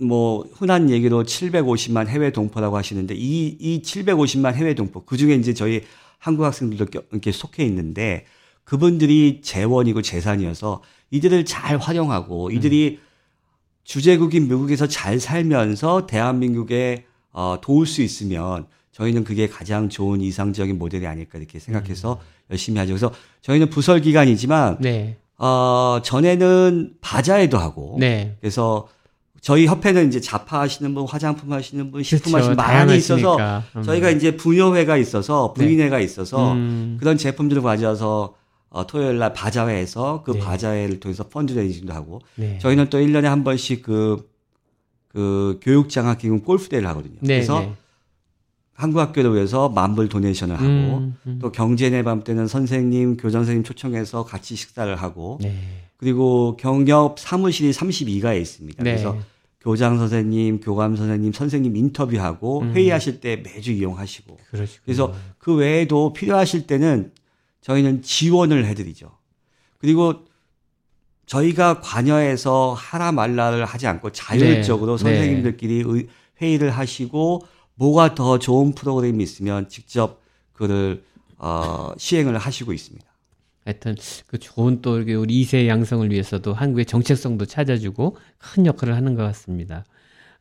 뭐 흔한 얘기로 750만 해외 동포라고 하시는데 이 이 750만 해외 동포 그 중에 이제 저희 한국 학생들도 껴- 이렇게 속해 있는데 그분들이 재원이고 재산이어서 이들을 잘 활용하고 이들이 주재국인 미국에서 잘 살면서 대한민국에 어, 도울 수 있으면 저희는 그게 가장 좋은 이상적인 모델이 아닐까 이렇게 생각해서 열심히 하죠. 그래서 저희는 부설 기간이지만 네. 어, 전에는 바자회도 하고 네. 그래서 저희 협회는 이제 자파 하시는 분, 화장품 하시는 분, 식품 그렇죠. 하시는 분 많이 있어서. 음. 저희가 이제 부녀회가 있어서 네. 부인회가 있어서 음. 그런 제품들을 가져와서 어, 토요일 날 바자회에서 그 네. 바자회를 통해서 펀드레이징도 하고 네. 저희는 또 1년에 한 번씩 그, 그 교육 장학 기금 골프 대회를 하거든요. 네, 그래서 네. 한국 학교를 위해서 만불 도네이션을 하고 음, 음. 또 경제내 밤 때는 선생님, 교장 선생님 초청해서 같이 식사를 하고 네. 그리고 경협 사무실이 32가에 있습니다. 네. 그래서 교장 선생님, 교감 선생님, 선생님 인터뷰하고 음. 회의하실 때 매주 이용하시고 그러시군요. 그래서 그 외에도 필요하실 때는 저희는 지원을 해드리죠. 그리고 저희가 관여해서 하라 말라를 하지 않고 자율적으로 네. 선생님들끼리 의- 회의를 하시고 뭐가 더 좋은 프로그램이 있으면 직접 그를 어, 시행을 하시고 있습니다. 하여튼 그 좋은 또 우리 2세 양성을 위해서도 한국의 정체성도 찾아주고 큰 역할을 하는 것 같습니다.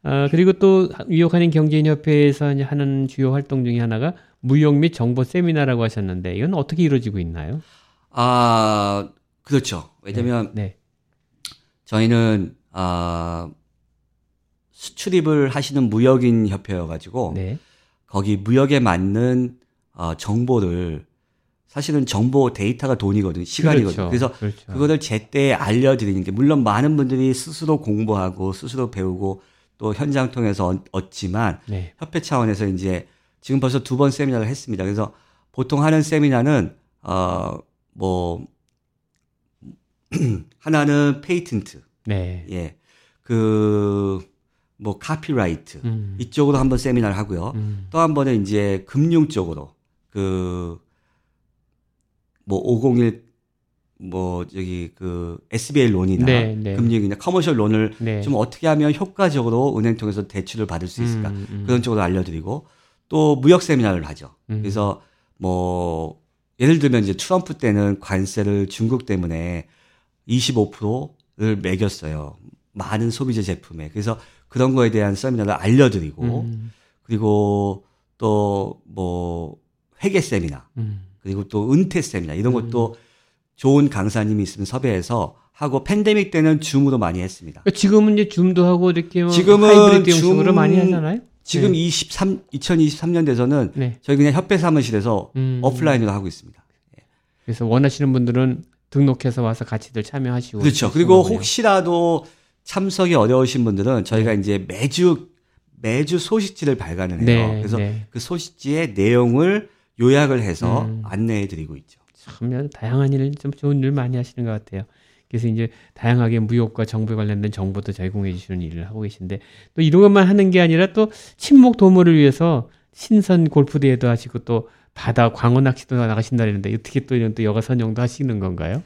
아, 그리고 또 뉴욕한인 경제인협회에서 하는 주요 활동 중에 하나가 무역 및 정보 세미나라고 하셨는데 이건 어떻게 이루어지고 있나요? 아 그렇죠. 왜냐하면 네. 저희는 아 수출입을 하시는 무역인 협회여가지고 네. 거기 무역에 맞는 어, 정보를 사실은 정보 데이터가 돈이거든요. 시간이거든요. 그렇죠. 그래서 그렇죠. 그거를 제때 알려드리는 게 물론 많은 분들이 스스로 공부하고 스스로 배우고 또 현장 통해서 얻- 얻지만 네. 협회 차원에서 이제 지금 벌써 두 번 세미나를 했습니다. 그래서 보통 하는 세미나는 어뭐 하나는 patent 네. 예. 그, 뭐, copyright. 음. 이쪽으로 한번 세미나를 하고요. 음. 또한 번은 이제 금융 쪽으로. 그, 뭐, 501, 뭐, 저기, 그, SBA 론이나 네, 네. 금융이나 commercial loan을 네. 좀 어떻게 하면 효과적으로 은행 통해서 대출을 받을 수 있을까. 음, 음. 그런 쪽으로 알려드리고 또 무역 세미나를 하죠. 음. 그래서 뭐 예를 들면 이제 트럼프 때는 관세를 중국 때문에 25%를 매겼어요. 많은 소비자 제품에 그래서 그런 거에 대한 세미나를 알려드리고 음, 그리고 또 뭐 회계 세미나 음. 그리고 또 은퇴 세미나 이런 것도 좋은 강사님이 있으면 섭외해서 하고 팬데믹 때는 줌으로 많이 했습니다. 그러니까 지금은 이제 줌도 하고 이렇게 뭐 지금은 하이브리드 형식으로 줌- 많이 하잖아요. 지금 네. 23 2023년 돼서는 네. 저희 그냥 협회 사무실에서 음. 오프라인으로 하고 있습니다. 그래서 원하시는 분들은 등록해서 와서 같이들 참여하시고 그렇죠. 그리고 거군요. 혹시라도 참석이 어려우신 분들은 저희가 이제 매주 매주 소식지를 발간을 해요. 네, 그래서 네. 그 소식지의 내용을 요약을 해서 음. 안내해 드리고 있죠. 참 다양한 일, 좀 좋은 일 많이 하시는 것 같아요. 그래서 이제 다양하게 무역과 정부에 관련된 정보도 제공해 주시는 일을 하고 계신데 또 이런 것만 하는 게 아니라 또 친목 도모를 위해서 신선 골프 대회도 하시고 또 바다 광어 낚시도 나가신다는데 어떻게 또 이런 또 여가 선정도 하시는 건가요?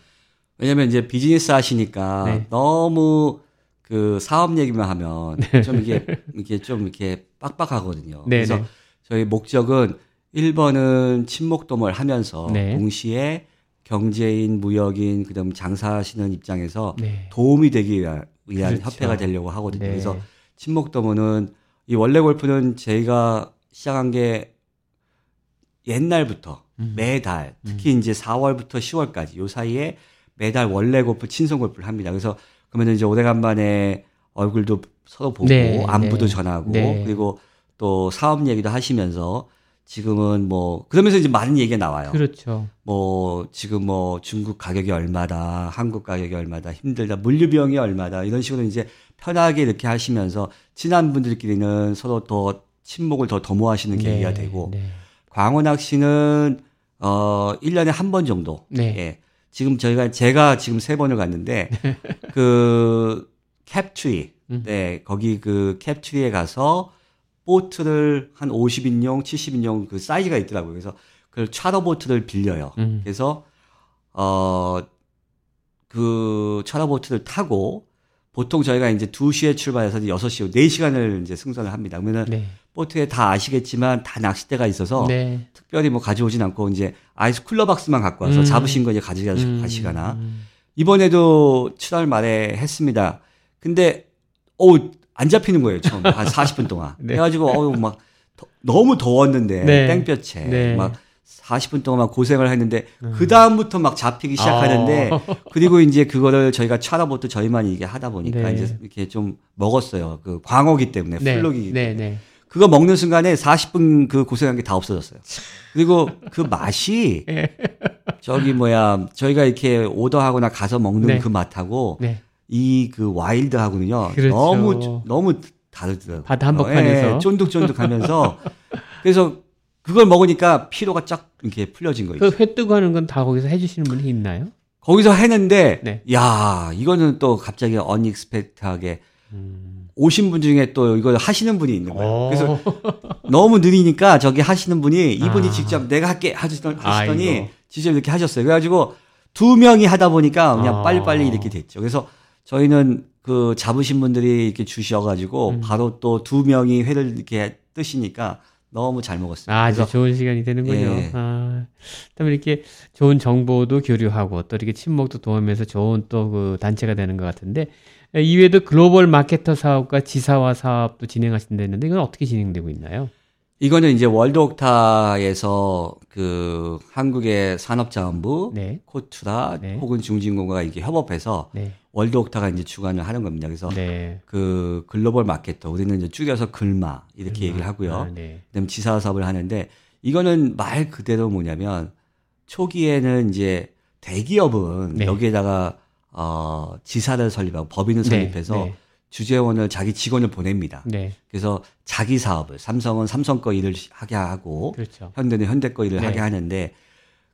왜냐면 이제 비즈니스 하시니까 네. 너무 그 사업 얘기만 하면 좀 이게 이게 좀 이렇게 빡빡하거든요. 네, 그래서 네. 저희 목적은 1번은 친목도모를 하면서 네. 동시에 경제인, 무역인, 그다음 장사하시는 입장에서 네. 도움이 되기 위한, 그렇죠. 협회가 되려고 하거든요. 네. 그래서 친목도모는 이 원래 골프는 저희가 시작한 게 옛날부터 음. 매달 특히 이제 4월부터 10월까지 요 사이에 매달 원래 골프 친선 골프를 합니다. 그래서 그러면 이제 오래간만에 얼굴도 서로 보고 네, 안부도 네. 전하고 네. 그리고 또 사업 얘기도 하시면서 지금은 뭐 그러면서 이제 많은 얘기가 나와요. 그렇죠. 뭐 지금 뭐 중국 가격이 얼마다, 한국 가격이 얼마다, 힘들다, 물류 비용이 얼마다 이런 식으로 이제 편하게 이렇게 하시면서 친한 분들끼리는 서로 더 친목을 더 도모하시는 계기가 되고 네. 광어 낚시는 어 1년에 한 번 정도. 네. 예. 지금 저희가 제가 지금 세 번을 갔는데 그 캡트리 음. 네, 거기 그 캡트리에 가서 보트를 한 50인용, 70인용 그 사이즈가 있더라고요. 그래서 그 차로 보트를 빌려요. 음. 그래서 어그 차로 보트를 타고 보통 저희가 이제 2시에 출발해서 6시, 4시간을 이제 승선을 합니다. 그러면은 네. 보트에 다 아시겠지만 다 낚싯대가 있어서 네. 특별히 뭐 가져오진 않고 이제 아이스 쿨러 박스만 갖고 와서 음. 잡으신 거 이제 가져가 음. 가시거나 음. 이번에도 7월 말에 했습니다. 근데 어 안 잡히는 거예요. 처음 한 40분 동안. 네. 그래가지고 어우 막 더- 너무 더웠는데 네. 땡볕에 네. 막 40분 동안 막 고생을 했는데 음. 그 다음부터 막 잡히기 시작하는데 아. 그리고 이제 그거를 저희가 차라보트 저희만 이게 하다 보니까 네. 이제 이렇게 좀 먹었어요. 그 광어기 때문에 네. 플록이기 네. 네. 그거 먹는 순간에 40분 그 고생한 게 다 없어졌어요. 그리고 그 맛이 예. 저기 뭐야 저희가 이렇게 오더하거나 가서 먹는 네. 그 맛하고 네. 이 그 와일드하고는요 그렇죠. 너무 너무 다르더라고요. 바다 한복판에서. 예, 쫀득쫀득하면서 그래서 그걸 먹으니까 피로가 쫙 이렇게 풀려진 거 있죠. 그회 뜨고 하는 건 다 거기서 해주시는 분이 있나요? 거기서 했는데 네. 야 이거는 또 갑자기 언익스펙트하게 음. 오신 분 중에 또 이걸 하시는 분이 있는 거예요. 그래서 어. 너무 느리니까 저기 하시는 분이 이분이 아. 직접 내가 할게 하시더니 아이고. 직접 이렇게 하셨어요. 그래가지고 두 명이 하다 보니까 그냥 아. 빨리빨리 이렇게 됐죠. 그래서 저희는 그 잡으신 분들이 이렇게 주셔가지고 음. 바로 또 두 명이 회를 이렇게 뜨시니까 너무 잘 먹었어요. 아주 그래서 좋은 시간이 되는군요. 예. 아, 그다음에 이렇게 좋은 정보도 교류하고 또 이렇게 친목도 도우면서 좋은 또 그 단체가 되는 것 같은데 이외에도 글로벌 마케터 사업과 지사화 사업도 진행하신다는데 이건 어떻게 진행되고 있나요? 이거는 이제 월드 옥타에서 그 한국의 산업자원부, 네, 코트라 네. 혹은 중진공과가 이게 협업해서 네, 월드 옥타가 이제 주관을 하는 겁니다. 그래서 네. 그 글로벌 마케터 우리는 이제 줄여서 글마 이렇게 얘기를 하고요. 아, 네. 그다음 지사 사업을 하는데 이거는 말 그대로 뭐냐면 초기에는 이제 대기업은 네. 여기에다가 어 지사를 설립하고 법인을 네, 설립해서 네, 주재원을 자기 직원을 보냅니다. 네, 그래서 자기 사업을 삼성은 삼성 거 일을 하게 하고 그렇죠. 현대는 현대 거 일을 네. 하게 하는데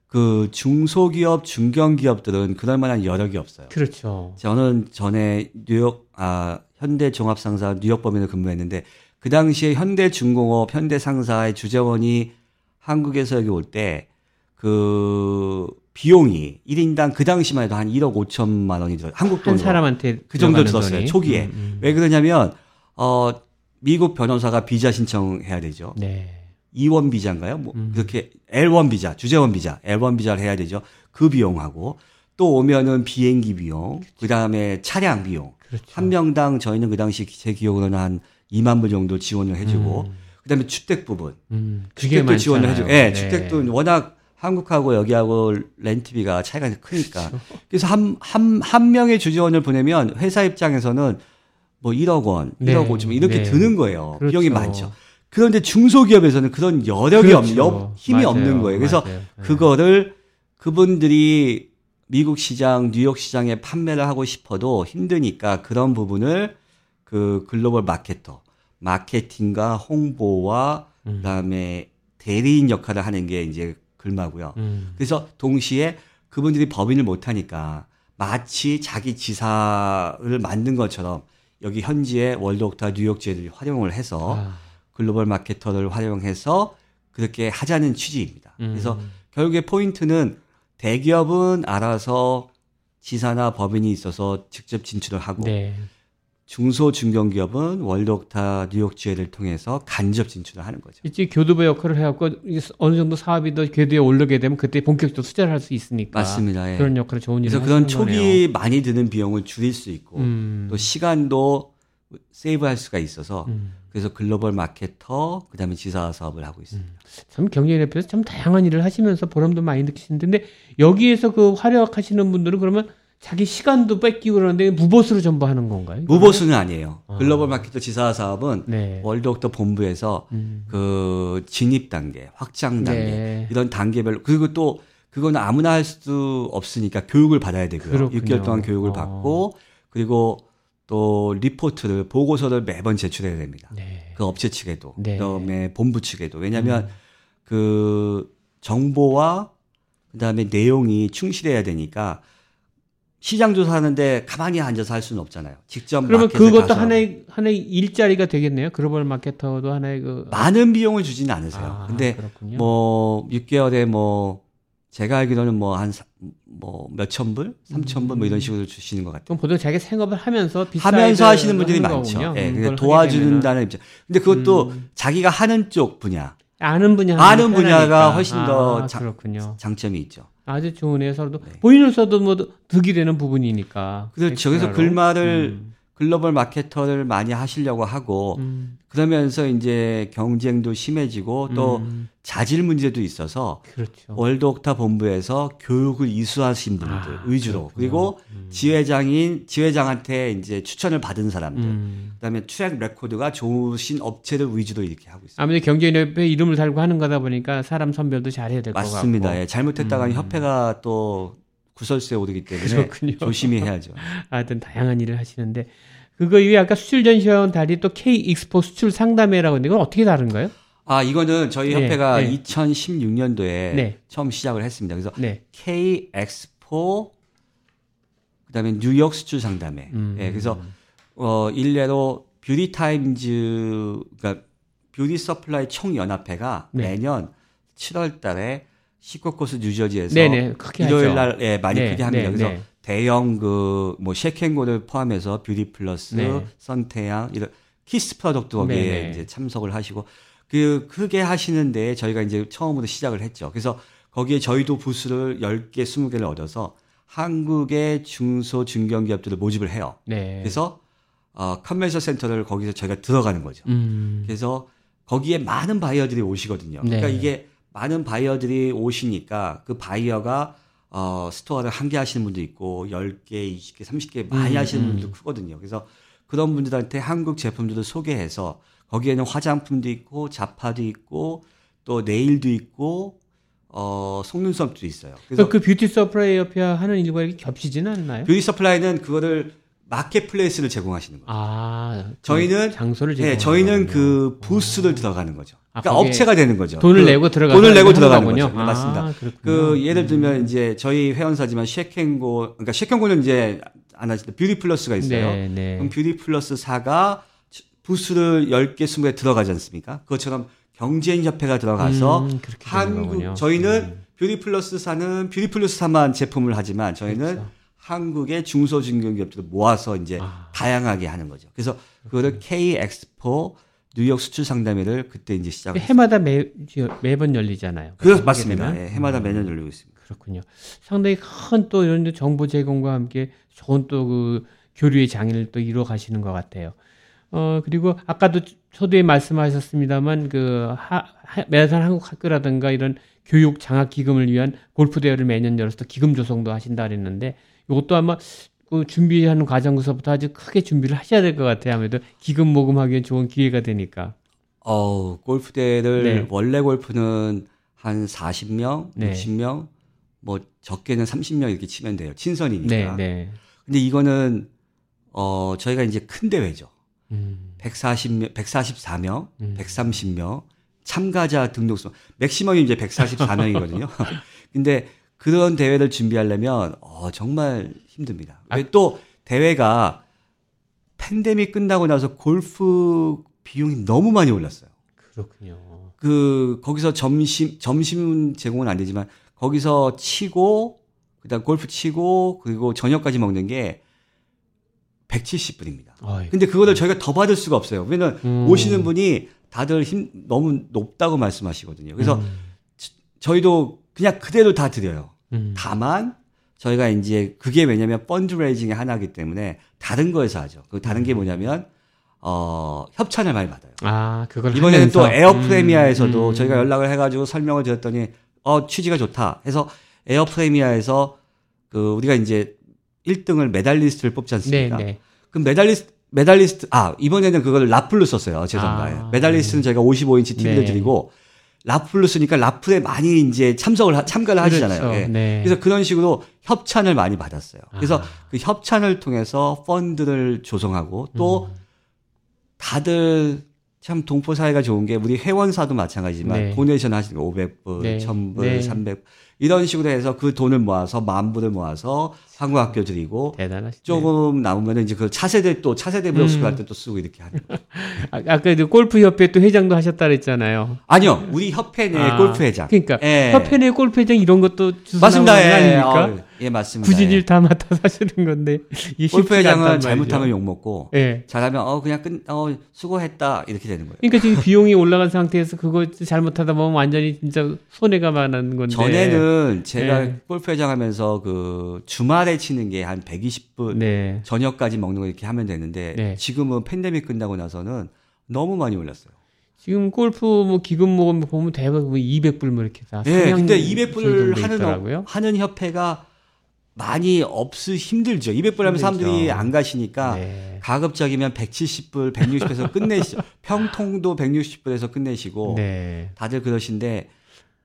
그 중소기업 중견기업들은 그럴 만한 여력이 없어요. 그렇죠. 저는 전에 뉴욕 아 현대 종합상사 뉴욕 법인을 근무했는데 그 당시에 현대중공업 현대상사의 주재원이 한국에서 여기 올 때 그 비용이 1인당 그 당시만 해도 한 1억 5천만 원이 들어요. 한국 한 돈으로. 사람한테 그 정도 들었어요. 돈이? 초기에. 음, 음. 왜 그러냐면 어 미국 변호사가 비자 신청해야 되죠. 네, E1 비자인가요? 뭐 음. 그렇게 L1 비자, 주재원 비자, L1 비자를 해야 되죠. 그 비용하고 또 오면은 비행기 비용, 그 다음에 차량 비용. 그렇죠. 한 명당 저희는 그 당시 제 기억으로는 한 2만 불 정도 지원을 해주고, 음. 그 다음에 주택 부분. 음, 그게 주택도 지원을 많잖아요. 해주고, 예, 네. 주택도 워낙 한국하고 여기하고 렌트비가 차이가 크니까. 그렇죠. 그래서 한, 한, 한 명의 주지원을 보내면 회사 입장에서는 뭐 1억 원, 네. 1억 5천 이렇게 네. 드는 거예요. 그렇죠. 비용이 많죠. 그런데 중소기업에서는 그런 여력이 없, 그렇죠. 여- 힘이 맞아요. 없는 거예요. 그래서 맞아요. 네. 그거를 그분들이 미국 시장, 뉴욕 시장에 판매를 하고 싶어도 힘드니까 그런 부분을 그 글로벌 마케터, 마케팅과 홍보와 음. 그다음에 대리인 역할을 하는 게 이제 글마고요. 음. 그래서 동시에 그분들이 법인을 못 하니까 마치 자기 지사를 만든 것처럼 여기 현지의 월드옥타 뉴욕지회들이 활용을 해서 아, 글로벌 마케터를 활용해서 그렇게 하자는 취지입니다. 음. 그래서 결국에 포인트는 대기업은 알아서 지사나 법인이 있어서 직접 진출을 하고 네. 중소 중견기업은 월드옥타 뉴욕 지회를 통해서 간접 진출을 하는 거죠. 이제 교두보 역할을 해갖고 어느 정도 사업이 더 궤도에 오르게 되면 그때 본격적으로 투자를 할 수 있으니까 맞습니다. 예. 그런 역할을 좋은 일을 그래서 그런 초기 거네요. 많이 드는 비용을 줄일 수 있고 음. 또 시간도 세이브할 수가 있어서 음. 그래서 글로벌 마케터 그 다음에 지사 사업을 하고 있습니다. 참 경제협회에서 참 다양한 일을 하시면서 보람도 많이 느끼시는데 여기에서 그 활약하시는 분들은 그러면 자기 시간도 뺏기고 그러는데 무보수로 전부 하는 건가요? 무보수는 아니에요. 아. 글로벌 마케터 지사 사업은 네. 월드옥터 본부에서 음. 그 진입 단계, 확장 단계 네. 이런 단계별로 그리고 또 그거는 아무나 할 수 없으니까 교육을 받아야 되고요. 그렇군요. 6개월 동안 교육을 어. 받고 그리고 또 리포트를 보고서를 매번 제출해야 됩니다. 네. 그 업체 측에도 네. 음. 그다음에 본부 측에도 왜냐하면 그 정보와 그다음에 내용이 충실해야 되니까 시장 조사하는데 가만히 앉아서 할 수는 없잖아요. 직접 그러면 그것도 하나의 하나의 일자리가 되겠네요. 글로벌 마케터도 하나의 그 많은 비용을 주지는 않으세요. 아, 근데 그렇군요. 뭐 6개월에 뭐 제가 알기로는 뭐 한 뭐 몇천 불, 삼천 불뭐 이런 식으로 주시는 것 같아요. 그럼 보통 자기 생업을 하면서 하면서 하시는 분들이 많죠. 예, 그러니까 도와준다는 입장. 근데 그것도 음. 자기가 하는 쪽 분야, 아는 분야 아는 분야가 훨씬 더 아, 자- 그렇군요. 장점이 있죠. 아주 좋으네요. 서로도 네. 본인으로서도 뭐 득이 되는 부분이니까. 그래서 extra로. 글마를 음, 글로벌 마케터를 많이 하시려고 하고 음, 그러면서 이제 경쟁도 심해지고 또 음, 자질 문제도 있어서 그렇죠. 월드옥타 본부에서 교육을 이수하신 분들 아, 위주로 그렇군요. 그리고 음. 지회장인 지회장한테 이제 추천을 받은 사람들 음. 그다음에 track record가 좋으신 업체를 위주로 이렇게 하고 있습니다. 아무래도 경제협회 이름을 달고 하는 거다 보니까 사람 선별도 잘해야 될 것 같고. 맞습니다. 예, 잘못했다가는 음. 협회가 또 구설수에 오르기 때문에 그렇군요. 조심히 해야죠. 하여튼 다양한 일을 하시는데 그거 이외에 아까 수출 전시회와는 달리 또 K 엑스포 수출 상담회라고 했는데 이건 어떻게 다른가요? 아 이거는 저희 네, 협회가 네. 2016년도에 네. 처음 시작을 했습니다. 그래서 네. K 엑스포 그다음에 뉴욕 수출 상담회. 음. 예, 그래서 어 일례로 Beauty Times 그러니까 beauty supply 총 연합회가 네. 매년 7월 달에 시코커스 뉴저지에서 네네 일요일 하죠. 날 예, 많이 네, 크게 합니다. 네, 그래서 네. 대형 그 뭐 Shake-N-Go를 포함해서 Beauty Plus, 네. 선태양 이런 Kiss Product 거기에. 이제 참석을 하시고 그 크게 하시는데 저희가 이제 처음으로 시작을 했죠. 그래서 거기에 저희도 부스를 10개, 20개를 얻어서 한국의 중소 중견 기업들을 모집을 해요. 네. 그래서 어 컨벤션 센터를 거기서 저희가 들어가는 거죠. 음. 그래서 거기에 많은 바이어들이 오시거든요. 네. 그러니까 이게 많은 바이어들이 오시니까 그 바이어가 어, store를 한 개 하시는 분도 있고 10개, 20개, 30개 많이 음, 하시는 음. 분도 크거든요. 그래서 그런 분들한테 한국 제품들을 소개해서 거기에는 화장품도 있고 잡화도 있고 또 네일도 있고 어, 속눈썹도 있어요. 그래서 그래서 그 beauty supply 협회 하는 일과 이렇게 겹치지는 않나요? 뷰티 supply는 그거를 marketplace를 제공하시는 거예요. 아, 그 저희는 장소를 네, 제공하는 저희는 거군요. 그 부스를 들어가는 거죠. 아, 그러니까 업체가 되는 거죠. 돈을 그 내고 들어가 돈을 내고 들어가는 거죠. 네, 맞습니다. 아, 그렇군요. 그 예를 들면 이제 저희 회원사지만 Shake-N-Go 그러니까 Shake-N-Go는 이제 안 하시는데 Beauty Plus가 있어요. 네, 네. 그럼 Beauty Plus 사가 부스를 10개, 20개 들어가지 않습니까? 그것처럼 경제인 협회가 들어가서 음, 한국 거군요. 저희는 음. Beauty Plus 사는 Beauty Plus 사만 제품을 하지만 저희는 그렇죠. 한국의 중소 중견기업들을 모아서 이제 아. 다양하게 하는 거죠. 그래서 그거를 K 엑스포 뉴욕 수출 상담회를 그때 이제 시작을. 해마다 매, 매번 열리잖아요. 그렇 하게 맞습니다. 예, 해마다 매년 열리고 있습니다. 그렇군요. 상당히 큰 또 이런 정보 제공과 함께 좋은 또 그 교류의 장애를 또 이루어 가시는 것 같아요. 어, 그리고 아까도 초두에 말씀하셨습니다만 그 하, 하, 매산 한국 학교라든가 이런 교육 장학 기금을 위한 골프 대회를 매년 열어서 기금 조성도 하신다 그랬는데 이것도 아마 그 준비하는 과정에서부터 아주 크게 준비를 하셔야 될 것 같아요. 아무래도 기금 모금하기엔 좋은 기회가 되니까. 어, 골프 대회를 네. 원래 골프는 한 40명, 네. 60명, 뭐 적게는 30명 이렇게 치면 돼요. 친선이니까. 네, 네. 근데 이거는 어, 저희가 이제 큰 대회죠. 음, 140명, 144명, 음. 130명, 참가자 등록수, 맥시멈이 이제 144명이거든요. 근데 그런 대회를 준비하려면, 어, 정말 힘듭니다. 아. 왜또 대회가 팬데믹 끝나고 나서 골프 비용이 너무 많이 올랐어요. 그렇군요. 그, 거기서 점심, 점심 제공은 안 되지만, 거기서 치고, 그 다음 골프 치고, 그리고 저녁까지 먹는 게 170분입니다. 어이. 근데 그거를 저희가 더 받을 수가 없어요. 왜냐면 음. 오시는 분이 다들 힘 너무 높다고 말씀하시거든요. 그래서 음, 저희도 그냥 그대로 다 드려요. 음. 다만 저희가 이제 그게 왜냐면 fundraising의 하나이기 때문에 다른 거에서 하죠. 그 다른 음. 게 뭐냐면 어 협찬을 많이 받아요. 아, 그걸 이번에는 또 하면서? 에어프레미아에서도 음, 저희가 연락을 해가지고 설명을 드렸더니 어 취지가 좋다 해서 에어프레미아에서 그 우리가 이제 1등을 메달리스트를 뽑지 네, 않습니까? 네. 그럼 메달리스트 메달리스트 아 이번에는 그걸 raffle로 썼어요. 죄송합니다. 아, 메달리스트는 저희가 55인치 TV를 네. 드리고 라플로 쓰니까 라플에 많이 이제 참석을 하- 참가를 하시잖아요. 그렇죠. 예. 네. 그래서 그런 식으로 협찬을 많이 받았어요. 그래서 아. 그 협찬을 통해서 펀드를 조성하고 또 음. 다들 참 동포 사회가 좋은 게 우리 회원사도 마찬가지지만 네. 도네이션 하시는 거 500불, 네. 1000불, 네. 300 이런 식으로 해서 그 돈을 모아서 만 불을 모아서 한국 학교 드리고 대단하시죠. 조금 남으면 이제 그 차세대 또 차세대 브록스 음. 갈때또 쓰고 이렇게 하는. 아, 아까 그 골프 협회 또 회장도 하셨다 그랬잖아요. 아니요, 우리 협회 내 아, 골프 회장. 그러니까 예. 협회 내 골프 회장 이런 것도 맞습니다. 거 예, 아닙니까? 어, 예, 맞습니다. 굳이 예. 일다 맡아서 하시는 건데 골프 회장은. 잘못하면 욕 먹고 예. 잘하면 어 그냥 끝, 어 수고했다 이렇게 되는 거예요. 그러니까 지금 비용이 올라간 상태에서 그거 잘못하다 보면 완전히 진짜 손해가 많은 건데. 전에는 제가 네. 골프 회장 하면서 그 주말에 치는 게 한 120분 네. 저녁까지 먹는 거 이렇게 하면 되는데 네. 지금은 팬데믹 끝나고 나서는 너무 많이 올랐어요. 지금 골프 뭐 기금 모금 보면 대부분 200불 뭐 이렇게 다. 예, 근데 정도 200불을 돼 하는 있더라고요. 어- 하는 협회가 많이 없으 힘들죠. 200불 하면. 사람들이 안 가시니까 네. 가급적이면 170불, 160불에서 끝내시죠. 평통도 160불에서 끝내시고 네. 다들 그러신데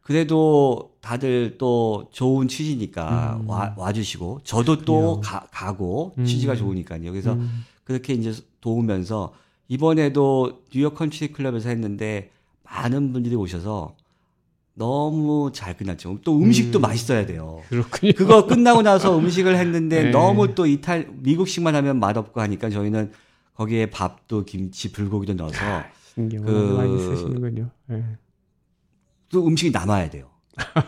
그래도 다들 또 좋은 취지니까 음. 와, 와주시고 저도 또 그래요. 가, 가고 음. 취지가 좋으니까요. 그래서 음. 그렇게 이제 도우면서 이번에도 뉴욕 컨트리 클럽에서 했는데 많은 분들이 오셔서 너무 잘 끝났죠. 또 음식도 음. 맛있어야 돼요. 그렇군요. 그거 끝나고 나서 음식을 했는데 네. 너무 또 이탈 미국식만 하면 맛없고 하니까 저희는 거기에 밥도 김치 불고기도 넣어서 신경 그- 많이 쓰시는군요. 예. 또 음식이 남아야 돼요.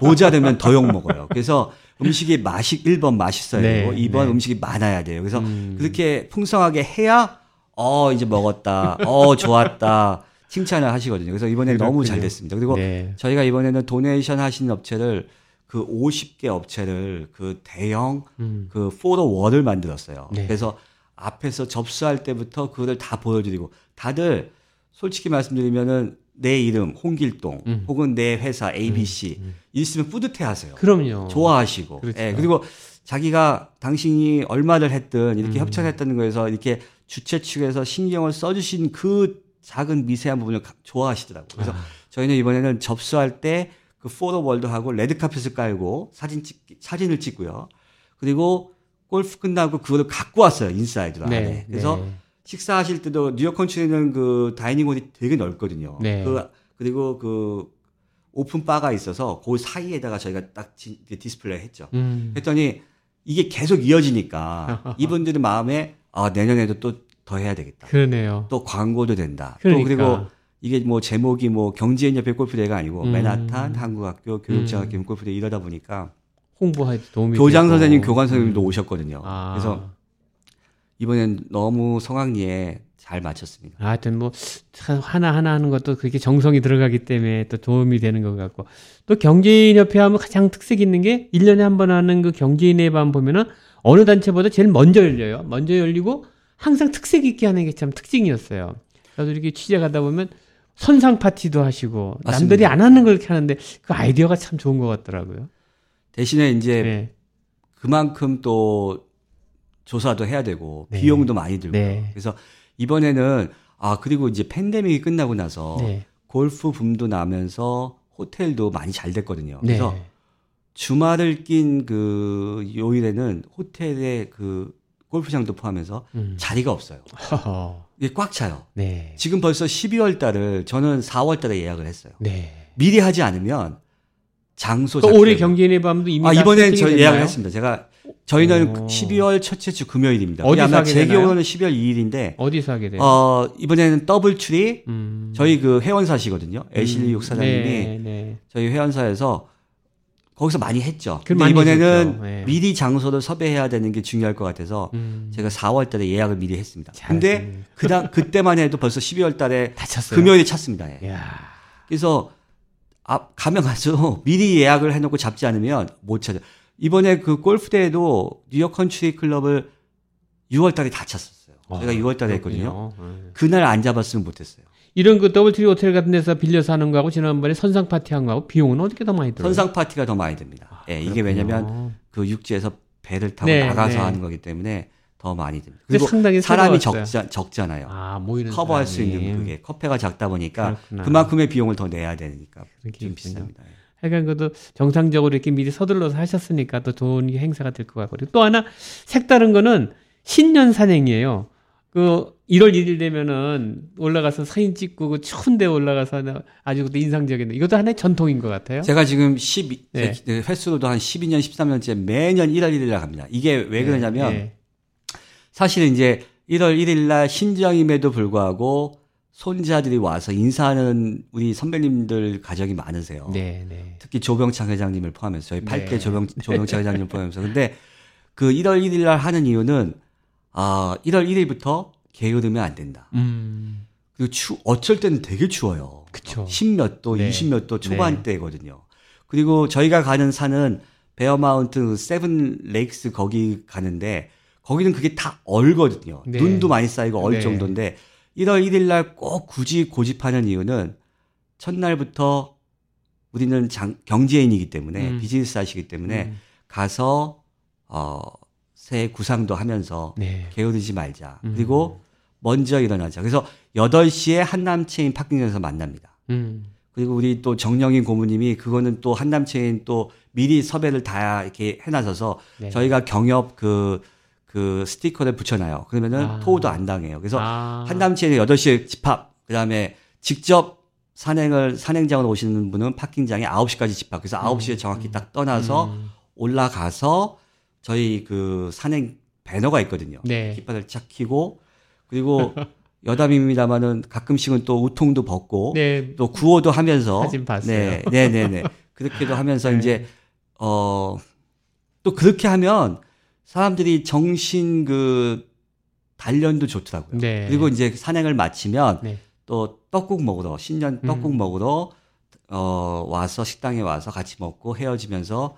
모자르면 더 욕 먹어요. 그래서 음식이 맛이 1번 맛있어야 네, 되고 2번 네. 음식이 많아야 돼요. 그래서 음. 그렇게 풍성하게 해야 어 이제 먹었다. 어 좋았다. 칭찬을 하시거든요. 그래서 이번에 너무 잘 그렇군요. 됐습니다. 그리고 네. 저희가 이번에는 도네이션 하시는 업체를 그 50개 업체를 그 대형 음. 그 포로 월을 만들었어요. 네. 그래서 앞에서 접수할 때부터 그거를 다 보여드리고 다들 솔직히 말씀드리면은 내 이름 홍길동 음. 혹은 내 회사 ABC 있으면 뿌듯해하세요. 그럼요. 좋아하시고. 그렇죠. 예, 그리고 자기가 당신이 얼마를 했든 이렇게 음. 협찬했다는 거에서 이렇게 주최 측에서 신경을 써주신 그 작은 미세한 부분을 가- 좋아하시더라고요. 그래서 아. 저희는 이번에는 접수할 때 그 photo wall도 하고 레드 카펫을 깔고 사진 찍 사진을 찍고요. 그리고 골프 끝나고 그거를 갖고 왔어요 inside로 안에. 네. 그래서 네. 식사하실 때도 뉴욕 컨트리는 그 dining hall이 되게 넓거든요. 네. 그 그리고 그 open bar가 있어서 그 사이에다가 저희가 딱 디- 디스플레이 했죠. 음. 했더니 이게 계속 이어지니까 이분들의 마음에 아 내년에도 또 더 해야 되겠다. 그러네요. 또 광고도 된다. 그러니까. 또 그리고 이게 뭐 제목이 뭐 경제인협회 골프대회가 아니고 음. 맨하탄 한국학교 교육장학교 골프대회 이러다 보니까 홍보에 도움이 교장 되고. 선생님, 교감 선생님도 음. 오셨거든요. 아. 그래서 이번엔 너무 성황리에 잘 마쳤습니다. 아, 하여튼 뭐참 하나 하나 하는 것도 그렇게 정성이 들어가기 때문에 또 도움이 되는 것 같고 또 경제인 협회 하면 가장 특색 있는 게 1년에 한 번 하는 그 경제인의 밤 보면은 어느 단체보다 제일 먼저 열려요. 먼저 열리고 항상 특색 있게 하는 게 참 특징이었어요. 그래서 이렇게 취재 가다 보면 선상 파티도 하시고 맞습니다. 남들이 안 하는 걸 이렇게 하는데 그 아이디어가 참 좋은 것 같더라고요. 대신에 이제 네. 그만큼 또 조사도 해야 되고 네. 비용도 많이 들고요. 네. 그래서 이번에는 아 그리고 이제 팬데믹이 끝나고 나서 네. 골프 붐도 나면서 호텔도 많이 잘 됐거든요. 네. 그래서 주말을 낀 그 요일에는 호텔에 그 골프장도 포함해서 음. 자리가 없어요. 허허. 이게 꽉 차요. 네. 지금 벌써 12월 달을 저는 4월 달에 예약을 했어요. 네. 미리 하지 않으면 장소 또 잡기가 올해 경기인의 밤도 이미 아, 다 이번엔 저? 예약을 했습니다. 제가 저희는 오. 12월 첫째 주 금요일입니다. 어디서 아마 하게 제 되나요? 경우는 12월 2일인데 어디서 하게 돼요? 어, 이번에는 DoubleTree 음. 저희 그 회원사시거든요. 애실리 음. 육사장님이 네, 네. 저희 회원사에서 거기서 많이 했죠. 그 근데 이번에는. 네. 미리 장소를 섭외해야 되는 게 중요할 것 같아서 음. 제가 4월 달에 예약을 미리 했습니다. 잘 근데. 그당 그때만 해도 벌써 12월 달에. 금요일에 찼습니다. 예. 야. 그래서 아, 가면 가서 미리 예약을 해 놓고 잡지 않으면 못 찾아. 이번에 그 골프 대회도 뉴욕 컨트리 클럽을 6월 달에 다 찼었어요. 제가 6월 달에 했거든요. 아. 음. 그날 안 잡았으면 못 했어요. 이런 그 DoubleTree 호텔 같은 데서 빌려서 하는 거하고 지난번에 선상 파티 한 거하고 비용은 어떻게 더 많이 들어요? 선상 파티가 더 많이 듭니다. 예, 이게. 왜냐면 그 육지에서 배를 타고 네, 나가서 네. 하는 거기 때문에 더 많이 듭니다. 근데 그리고 상당히 사람이. 적자, 적잖아요. 아, 모이는 커버할 수 사람이. 있는 그게 capa가 작다 보니까 그렇구나. 그만큼의 비용을 더 내야 되니까 좀. 비쌉니다. 예. 하여간 그것도 정상적으로 이렇게 미리 서둘러서 하셨으니까 또 좋은 행사가 될 것 같고 또 하나 색다른 거는 신년 산행이에요. 그 1월 1일 되면은 올라가서 사진 찍고 그 추운데 올라가서 아주 그것도 인상적인데 이것도 하나의 전통인 것 같아요. 제가 지금 12, 네. 제 횟수로도 한 12년, 13년째 매년 1월 1일 날 갑니다. 이게 왜 그러냐면 네. 사실은 이제 1월 1일 날 신정임에도 불구하고 손자들이 와서 인사하는 우리 선배님들 가정이 많으세요. 네, 네. 특히 조병창 회장님을 포함해서 저희 8대 네. 조병, 조병창 회장님을 포함해서 근데 그 1월 1일 날 하는 이유는 아 1월 1일부터 게으르면 안 된다. 음. 그리고 추 어쩔 때는 되게 추워요. 그쵸. 10몇 도, 네. 20몇 도 초반대거든요. 그리고 저희가 가는 산은 Bear Mount Seven Lakes 거기 가는데 거기는 그게 다 얼거든요. 네. 눈도 많이 쌓이고 얼 네. 정도인데 1월 1일 날 꼭 굳이 고집하는 이유는 첫날부터 우리는 장, 경제인이기 때문에 음. 비즈니스 하시기 때문에 음. 가서 어 새해 구상도 하면서 네. 게으르지 말자. 음. 그리고 먼저 일어나자. 그래서 8시에 한남 체인 parking장에서 만납니다. 음. 그리고 우리 또 정영인 고문님이 그거는 또 한남 체인 또 미리 섭외를 다 이렇게 해놔서서 네. 저희가 경협 그, 그 스티커를 붙여놔요. 그러면은 아. 토우도 안 당해요. 그래서 아. 한남 체인 8시에 집합, 그 다음에 직접 산행을, 산행장으로 오시는 분은 파킹장에 9시까지 집합. 그래서 9시에 정확히 딱 떠나서 음. 올라가서 저희 그 산행 배너가 있거든요. 네. 깃발을 착 켜고 그리고 여담입니다만은 가끔씩은 또 우통도 벗고 네. 또 구호도 하면서 사진 봤어요. 네, 네, 네, 네. 그렇게도 하면서 네. 이제 어 또 그렇게 하면 사람들이 정신 그 단련도 좋더라고요. 네. 그리고 이제 산행을 마치면 네. 또 떡국 먹으러 신년 떡국 음. 먹으러 어 와서 식당에 와서 같이 먹고 헤어지면서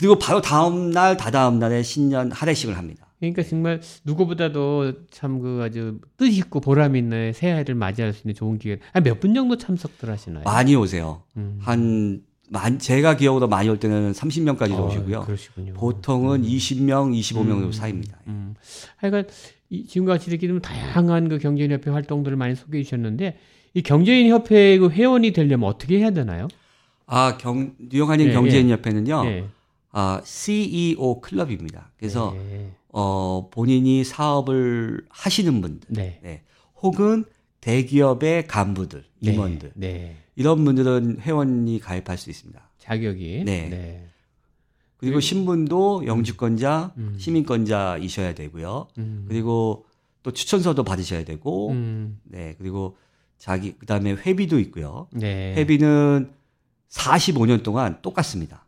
그리고 바로 다음 날 다다음 날에 신년 할애식을 합니다. 그러니까 정말 누구보다도 참 그 아주 뜻있고 보람 있는 새해를 맞이할 수 있는 좋은 기회. 몇 분 정도 참석들 하시나요? 많이 오세요. 음. 한 만, 제가 기억으로 많이 올 때는 30명까지 어, 오시고요. 그러시군요. 보통은 20명, 25명 정도 음. 사이입니다. 음. 하여간 이, 지금과 같이 이렇게 좀 다양한 그 경제인협회 활동들을 많이 소개해 주셨는데 이 경제인협회 그 회원이 되려면 어떻게 해야 되나요? 아, 경, 뉴욕 한인 예, 경제인협회는요, 네. 아, CEO 클럽입니다. 그래서, 네. 어, 본인이 사업을 하시는 분들, 네. 네. 혹은 대기업의 간부들, 네. 임원들, 네. 이런 분들은 회원이 가입할 수 있습니다. 자격이 네. 그리고 신분도 영주권자, 음. 시민권자이셔야 되고요. 음. 그리고 또 추천서도 받으셔야 되고, 음. 네, 그리고 자기, 그 다음에 회비도 있고요. 네. 회비는 45년 동안 똑같습니다.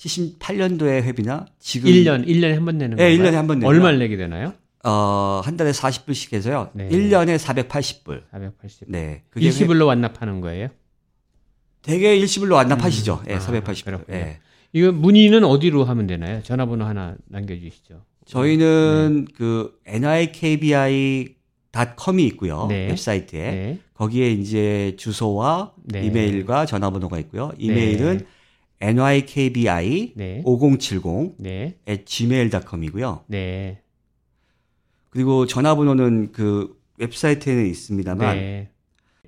78년도에 회비나 지금 1년 1년에 한 번 내는 네, 건가요? 1년에 한 번 내고요. 얼마를 내게 되나요? 어, 한 달에 40불씩 해서요. 네. 1년에 480불. 480. 네. 그게 일시불로 완납하는 거예요? 되게 일시불로 완납하시죠. 예, 아, 480불. 그렇군요. 예. 이거 문의는 어디로 하면 되나요? 전화번호 하나 남겨 주시죠. 저희는 그 nikbI.com이 있고요. 네. 웹사이트에. 네. 거기에 이제 주소와 네. 이메일과 전화번호가 있고요. 이메일은 nikbi 네. 5070 네. at gmail.com이고요. 네. 그리고 전화번호는 그 웹사이트에는 있습니다만 네.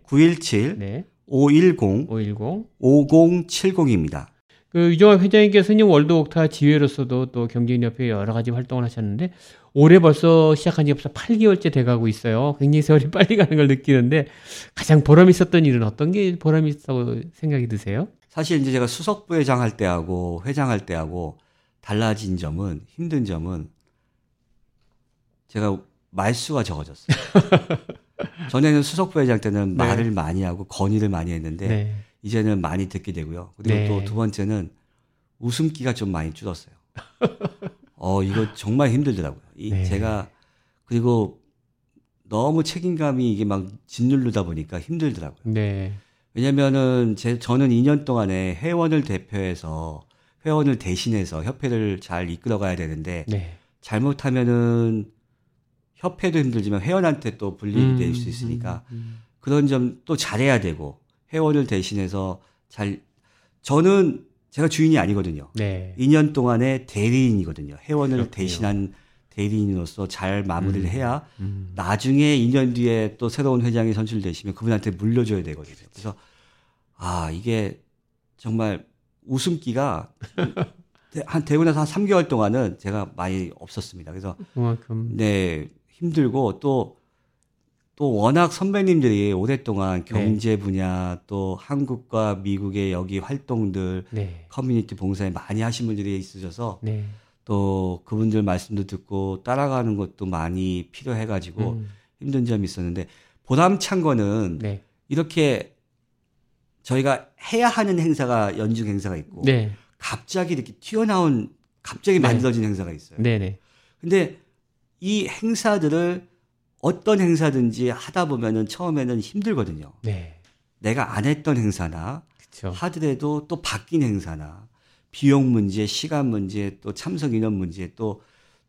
917 네. 510 510. 5070입니다. 그 유종학 회장님께서는 월드 옥타 지회로서도 또 경제인협회 여러 가지 활동을 하셨는데 올해 벌써 시작한 지 벌써 8개월째 돼가고 있어요. 굉장히 세월이 빨리 가는 걸 느끼는데 가장 보람 있었던 일은 어떤 게 보람 있다고 생각이 드세요? 사실 이제 제가 수석 부회장 할 때하고 회장 할 때하고 달라진 점은 힘든 점은 제가 말수가 적어졌어요. 전에는 수석 부회장 때는 네. 말을 많이 하고 건의를 많이 했는데 네. 이제는 많이 듣게 되고요. 그리고 네. 또두 번째는 웃음기가 좀 많이 줄었어요. 어, 이거 정말 힘들더라고요. 이 네. 제가 그리고 너무 책임감이 이게 막 짓누르다 보니까 힘들더라고요. 네. 왜냐면은 제 저는 2년 동안에 회원을 대표해서 회원을 대신해서 협회를 잘 이끌어 가야 되는데 네. 잘못하면은 협회도 힘들지만 회원한테 또 불리익이 될수 음, 있으니까 음, 그런 점 또 잘해야 되고 회원을 대신해서 잘 저는 제가 주인이 아니거든요. 네. 2년 동안의 대리인이거든요. 회원을 그렇군요. 대신한 대리인으로서 잘 마무리를 음. 해야 음. 나중에 2년 뒤에 또 새로운 회장이 선출되시면 그분한테 물려줘야 되거든요. 그래서 아 이게 정말 웃음기가 대- 한 되고 나서 한 3개월 동안은 제가 많이 없었습니다. 그래서 그만큼 네 힘들고 또또 워낙 선배님들이 오랫동안 네. 경제 분야 또 한국과 미국의 여기 활동들 네. 커뮤니티 봉사에 많이 하신 분들이 있으셔서 네. 또 그분들 말씀도 듣고 따라가는 것도 많이 필요해가지고 음. 힘든 점이 있었는데 보람찬 거는 네. 이렇게 저희가 해야 하는 행사가 연중 행사가 있고 네. 갑자기 이렇게 튀어나온 갑자기 네. 만들어진 행사가 있어요. 네. 네. 근데 이 행사들을 어떤 행사든지 하다 보면은 처음에는 힘들거든요. 네. 내가 안 했던 행사나 그렇죠. 하더라도 또 바뀐 행사나 비용 문제, 시간 문제, 또 참석 인원 문제, 또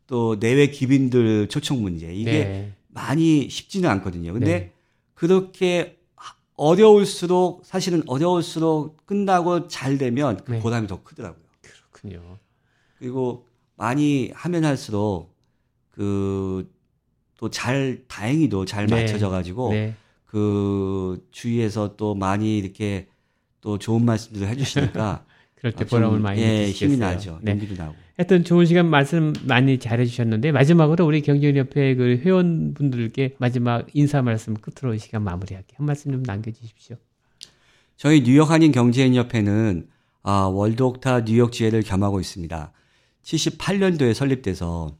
또 내외 기빈들 초청 문제 이게 네. 많이 쉽지는 않거든요. 근데 네. 그렇게 어려울수록 사실은 어려울수록 끝나고 잘 되면 그 네. 보람이 더 크더라고요. 그렇군요. 그리고 많이 하면 할수록 그 또 잘 다행히도 잘 네. 맞춰져 가지고 네. 그 주위에서 또 많이 이렇게 또 좋은 말씀들을 해주시니까 그럴 때 아, 좀, 보람을 많이 예, 느끼시겠어요. 힘이 나죠. 네. 용기도 나고. 하여튼 좋은 시간 말씀 많이 잘해 주셨는데 마지막으로 우리 경제협회 그 회원분들께 마지막 인사 말씀 끝으로 이 시간 마무리할게요. 한 말씀 좀 남겨 주십시오. 저희 뉴욕 한인 경제인협회는 아, 월드옥타 뉴욕 지회를 겸하고 있습니다. 78년도에 설립돼서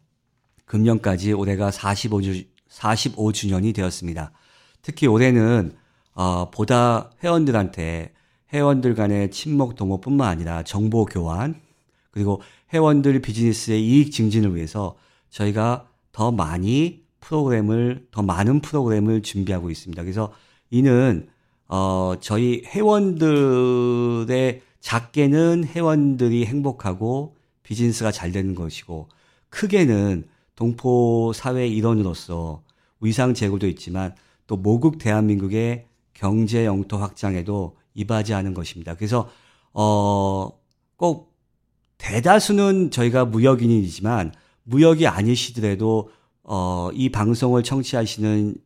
금년까지 올해가 45주, 45주년이 되었습니다. 특히 올해는 어, 보다 회원들한테 회원들 간의 친목 도모뿐만 아니라 정보 교환 그리고 회원들 비즈니스의 이익 증진을 위해서 저희가 더 많이 프로그램을 더 많은 프로그램을 준비하고 있습니다. 그래서 이는 어 저희 회원들의 작게는 회원들이 행복하고 비즈니스가 잘 되는 것이고 크게는 동포 사회 일원으로서 위상 제고도 있지만 또 모국 대한민국의 경제 영토 확장에도 이바지하는 것입니다. 그래서 어 꼭 대다수는 저희가 무역인이지만 무역이 아니시더라도 어, 이 방송을 청취하시는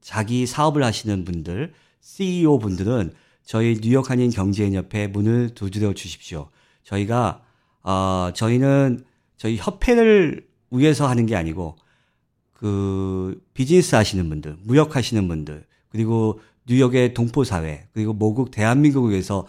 자기 사업을 하시는 분들, CEO 분들은 저희 뉴욕 한인 경제인 협회 문을 두드려 주십시오. 저희가 어, 저희는 저희 협회를 위해서 하는 게 아니고 그 비즈니스 하시는 분들, 무역 하시는 분들, 그리고 뉴욕의 동포 사회, 그리고 모국 대한민국을 위해서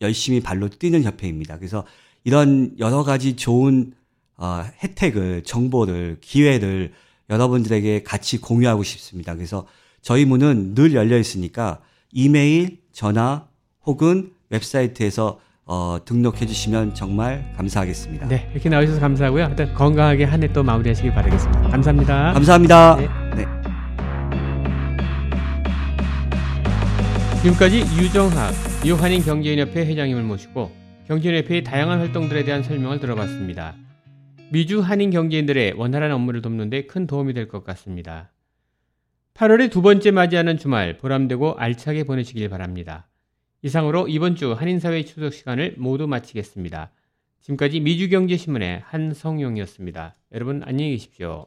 열심히 발로 뛰는 협회입니다. 그래서 이런 여러 가지 좋은 어, 혜택을, 정보를, 기회를 여러분들에게 같이 공유하고 싶습니다. 그래서 저희 문은 늘 열려 있으니까 이메일, 전화 혹은 웹사이트에서 어, 등록해 주시면 정말 감사하겠습니다. 네, 이렇게 나오셔서 감사하고요. 하여튼 건강하게 한 해 또 마무리하시길 바라겠습니다. 감사합니다. 감사합니다. 네. 네. 지금까지 유정학 유한인 경제인협회 회장님을 모시고 경제인협회의 다양한 활동들에 대한 설명을 들어봤습니다. 미주 한인 경제인들의 원활한 업무를 돕는 데 큰 도움이 될 것 같습니다. 8월의 두 번째 맞이하는 주말 보람되고 알차게 보내시길 바랍니다. 이상으로 이번 주 한인사회 추석 시간을 모두 마치겠습니다. 지금까지 미주경제신문의 한성용이었습니다. 여러분 안녕히 계십시오.